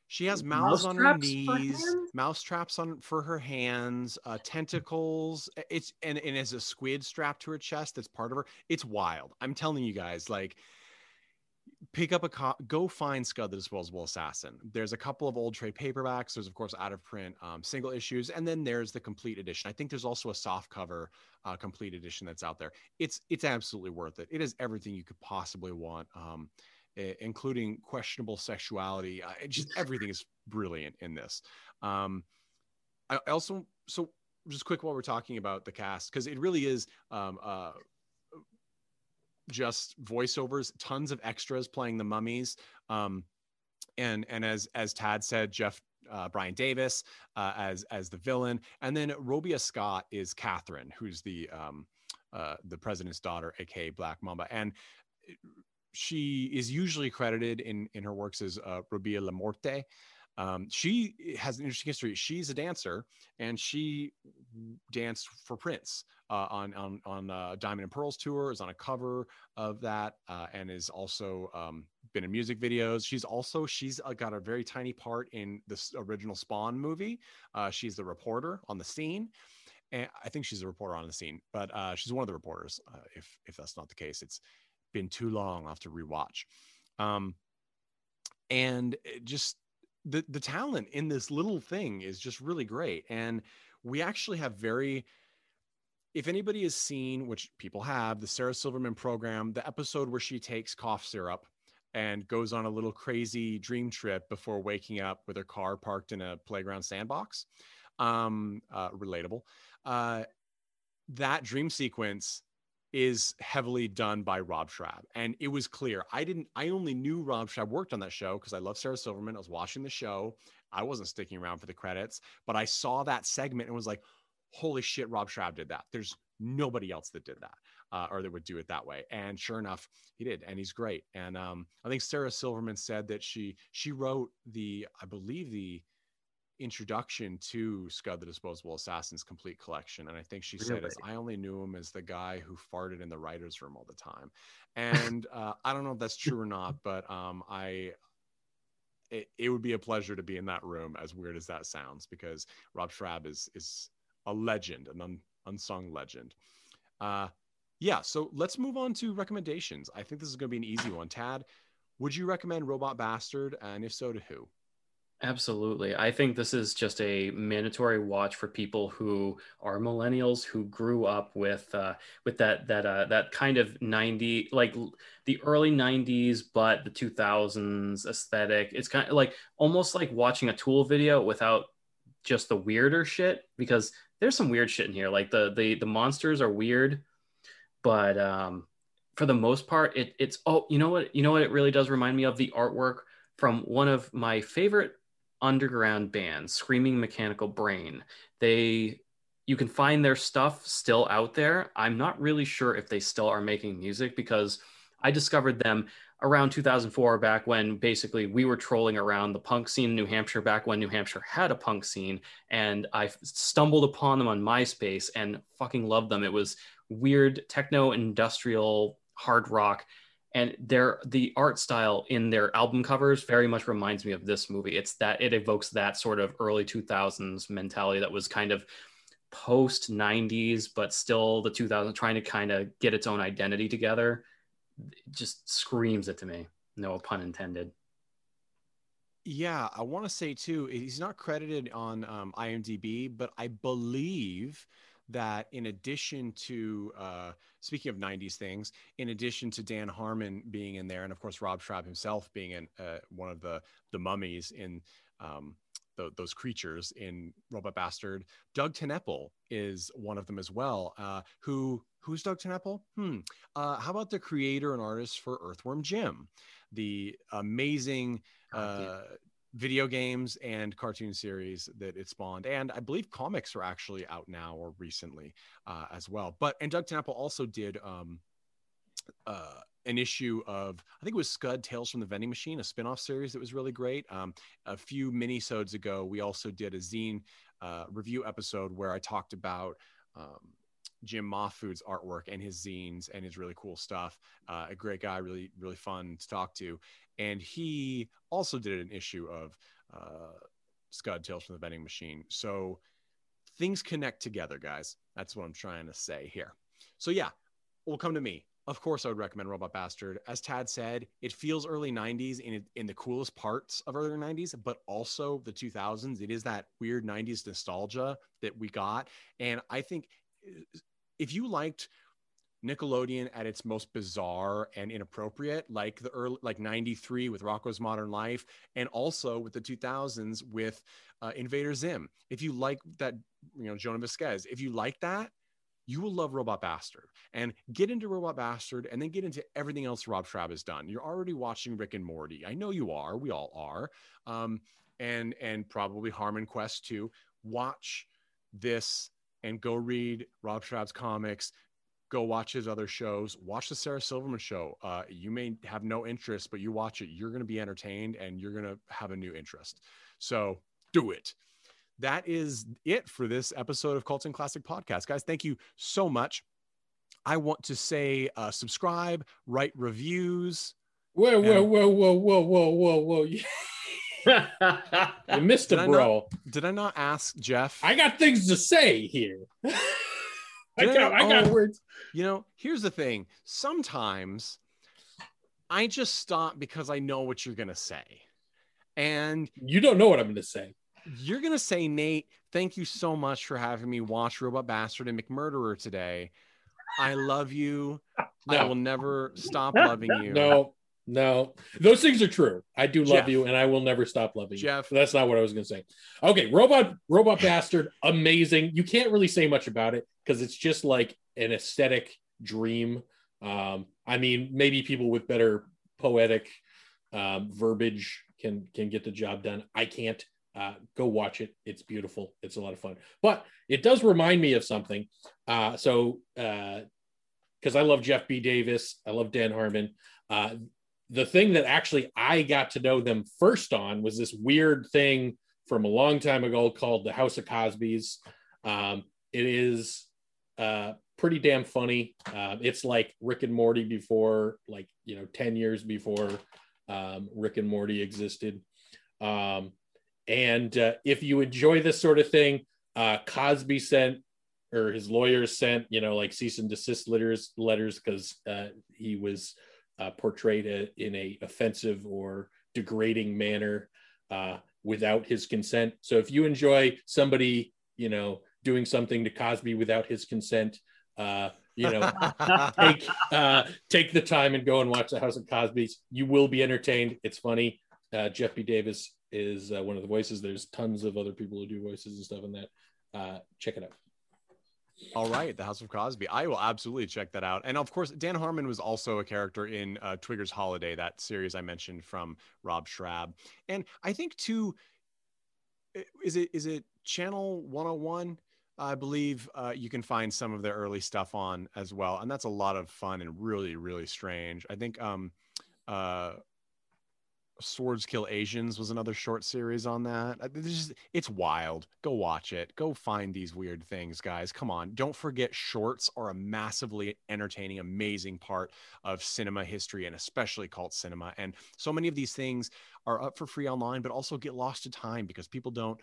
She has mouse mouths on her knees, mouse traps on for her hands, uh, tentacles. It's and and as a squid strapped to her chest. That's part of her. It's wild. I'm telling you guys, like, pick up a co- go find Scud the Disposable Assassin. There's a couple of old trade paperbacks. There's of course out of print um, single issues, and then there's the complete edition. I think there's also a soft cover uh, complete edition that's out there. It's it's absolutely worth it. It is everything you could possibly want. Um, including questionable sexuality. Uh, just everything is brilliant in this. Um, I also so just quick while we're talking about the cast because it really is um, uh, just voiceovers, tons of extras playing the mummies. Um, and and as as Tad said, Jeff uh, Brian Davis uh, as as the villain, and then Robia Scott is Catherine, who's the um, uh, the president's daughter, aka Black Mamba, and she is usually credited in in her works as uh, Robia La Morte. Um, she has an interesting history. She's a dancer, and she danced for Prince uh, on on on uh, Diamond and Pearls tour. Is on a cover of that, uh, and is also um, been in music videos. She's also she's uh, got a very tiny part in this original Spawn movie. Uh, she's the reporter on the scene. And I think she's a reporter on the scene, but uh, she's one of the reporters. If if that's not the case, it's been too long. I'll have to rewatch. Um, and just the the talent in this little thing is just really great. And we actually have very if anybody has seen, which people have, the Sarah Silverman program, the episode where she takes cough syrup and goes on a little crazy dream trip before waking up with her car parked in a playground sandbox. Um, uh, relatable. Uh, that dream sequence is heavily done by Rob Schrab. And it was clear. I didn't, I only knew Rob Schrab worked on that show because I love Sarah Silverman. I was watching the show. I wasn't sticking around for the credits, but I saw that segment and was like, holy shit, Rob Schrab did that. There's nobody else that did that uh, or that would do it that way. And sure enough, he did. And he's great. And um, I think Sarah Silverman said that she, she wrote the, I believe the, introduction to Scud the Disposable Assassin's complete collection. And I think she said, is, I only knew him as the guy who farted in the writer's room all the time. And uh, I don't know if that's true or not, but um, I, it, it would be a pleasure to be in that room, as weird as that sounds, because Rob Schrab is, is a legend, an un, unsung legend. Uh, yeah, so let's move on to recommendations. I think this is going to be an easy one. Tad, would you recommend Robot Bastard? And if so, to who? Absolutely. I think this is just a mandatory watch for people who are millennials who grew up with uh, with that that uh, that kind of 90 like the early 90s but the 2000s aesthetic. It's kind of like almost like watching a Tool video without just the weirder shit because there's some weird shit in here. Like the the the monsters are weird, but um for the most part it it's oh, you know what? You know what it really does remind me of the artwork from one of my favorite underground band, Screaming Mechanical Brain. They you can find their stuff still out there. I'm not really sure if they still are making music because I discovered them around 2004 back when basically we were trolling around the punk scene in New Hampshire back when New Hampshire had a punk scene and I stumbled upon them on MySpace and fucking loved them. It was weird techno industrial hard rock and their the art style in their album covers very much reminds me of this movie. It's that it evokes that sort of early 2000s mentality that was kind of post 90s but still the 2000s trying to kind of get its own identity together it just screams it to me no pun intended. Yeah, I want to say too, he's not credited on um, IMDb, but I believe that in addition to uh, speaking of 90s things in addition to dan harmon being in there and of course rob schrab himself being in uh, one of the the mummies in um, the, those creatures in robot bastard doug TenNapel is one of them as well uh, who who's doug TenNapel hmm uh, how about the creator and artist for earthworm jim? The amazing uh, video games and cartoon series that it spawned and i believe comics are actually out now or recently uh, as well. But and doug TenNapel also did um, uh, an issue of i think it was scud tales from the vending machine a spin-off series that was really great. Um, a few mini-sodes ago we also did a zine uh, review episode where i talked about um, Jim Mahfood's artwork and his zines and his really cool stuff. Uh, a great guy, really, really fun to talk to and he also did an issue of uh, Scud Tales from the Vending Machine. So things connect together, guys. That's what I'm trying to say here. So yeah, will come to me. Of course, I would recommend Robot Bastard. As Tad said, it feels early 90s in in the coolest parts of early 90s, but also the 2000s. It is that weird 90s nostalgia that we got, and I think if you liked Nickelodeon at its most bizarre and inappropriate, like the early, like 93 with Rocko's Modern Life, and also with the 2000s with uh, Invader Zim. If you like that, you know, Jhonen Vasquez, if you like that, you will love Robot Bastard and get into Robot Bastard and then get into everything else Rob Schrab has done. You're already watching Rick and Morty. I know you are. We all are. Um, and, and probably Harmon Quest too. Watch this and go read Rob Schrab's comics go watch his other shows. Watch the Sarah Silverman show. Uh, you may have no interest, but you watch it, you're going to be entertained and you're going to have a new interest. So do it. That is it for this episode of Cult and Classic Podcast. Guys, thank you so much. I want to say uh, subscribe, write reviews. Whoa, whoa, whoa, whoa, whoa, whoa, whoa, whoa. you missed it, bro. Not, did I not ask Jeff? I got things to say here. I got, I got oh, words. You know, here's the thing. Sometimes I just stop because I know what you're gonna say, and you don't know what I'm gonna say. You're gonna say, Nate, thank you so much for having me watch Robot Bastard and McMurderer today. I love you. No. I will never stop loving you. No, no, those things are true. I do love Jeff. you, and I will never stop loving Jeff. you. That's not what I was going to say. Okay, robot, robot bastard, amazing. You can't really say much about it because it's just like an aesthetic dream. Um, I mean, maybe people with better poetic um, verbiage can can get the job done. I can't. Uh, go watch it. It's beautiful. It's a lot of fun. But it does remind me of something. Uh, so, because uh, I love Jeff B. Davis, I love Dan Harmon. The thing that actually I got to know them first on was this weird thing from a long time ago called the House of Cosby's. Um, it is uh, pretty damn funny. Uh, it's like Rick and Morty before, like you know, ten years before um, Rick and Morty existed. Um, and uh, if you enjoy this sort of thing, uh, Cosby sent or his lawyers sent, you know, like cease and desist letters letters because uh, he was uh, portrayed a, in a offensive or degrading manner uh, without his consent. So if you enjoy somebody, you know, doing something to Cosby without his consent, uh, you know, take uh, take the time and go and watch the House of Cosby's. You will be entertained. It's funny. Uh, Jeff B. Davis is uh, one of the voices. There's tons of other people who do voices and stuff in that. Uh, check it out. All right, The House of Cosby. I will absolutely check that out. And of course, Dan Harmon was also a character in uh, Twigger's Holiday, that series I mentioned from Rob Schrab. And I think too, is it is it Channel 101? I believe uh, you can find some of their early stuff on as well, and that's a lot of fun and really really strange. I think um, uh, Swords Kill Asians was another short series on that. Uh, it's, just, it's wild. Go watch it. Go find these weird things, guys. Come on. Don't forget shorts are a massively entertaining, amazing part of cinema history and especially cult cinema. And so many of these things are up for free online, but also get lost to time because people don't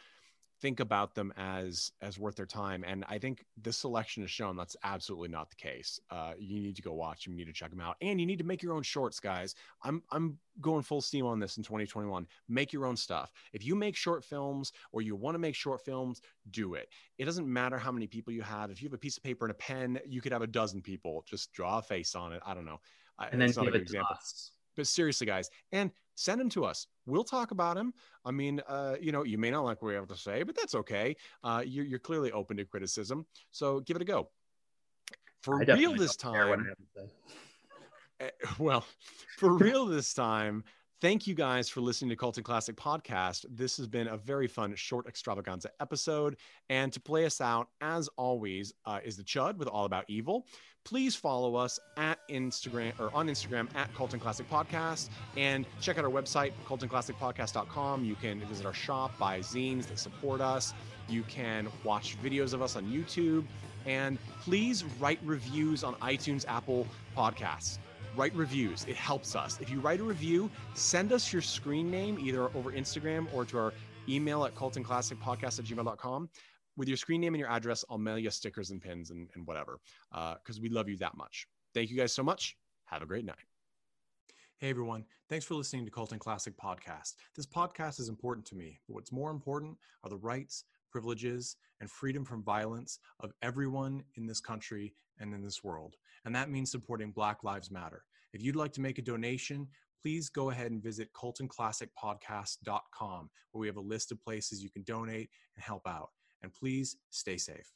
think about them as as worth their time. And i think this selection has shown that's absolutely not the case. Uh, you need to go watch them you need to check them out and you need to make your own shorts guys. I'm i'm going full steam on this in 2021 make your own stuff. If you make short films or you want to make short films do it. It doesn't matter how many people you have. If you have a piece of paper and a pen you could have a dozen people just draw a face on it. I don't know. And then it's not a give good it example. us. But seriously guys and send them to us we'll talk about them i mean uh, you know you may not like what we have to say but that's okay uh, you're, you're clearly open to criticism so give it a go for I real this don't care what I time have to say. Eh, well, for real this time, thank you guys for listening to Cult and Classic Podcast. This has been a very fun short extravaganza episode. And to play us out, as always, uh, is the Chud with All About Evil. Please follow us at Instagram or on Instagram at Cult and Classic Podcast and check out our website, cultandclassicpodcast.com. You can visit our shop, buy zines that support us. You can watch videos of us on YouTube. And please write reviews on iTunes, Apple Podcasts write reviews. It helps us. If you write a review, send us your screen name either over Instagram or to our email at cultandclassicpodcast at gmail.com. With your screen name and your address, I'll mail you stickers and pins and, and whatever uh, because we love you that much. Thank you guys so much. Have a great night. Hey everyone, thanks for listening to Cult and Classic Podcast. This podcast is important to me, but what's more important are the rights, privileges, and freedom from violence of everyone in this country and in this world. And that means supporting Black Lives Matter. If you'd like to make a donation, please go ahead and visit cultandclassicpodcast.com where we have a list of places you can donate and help out. And please stay safe.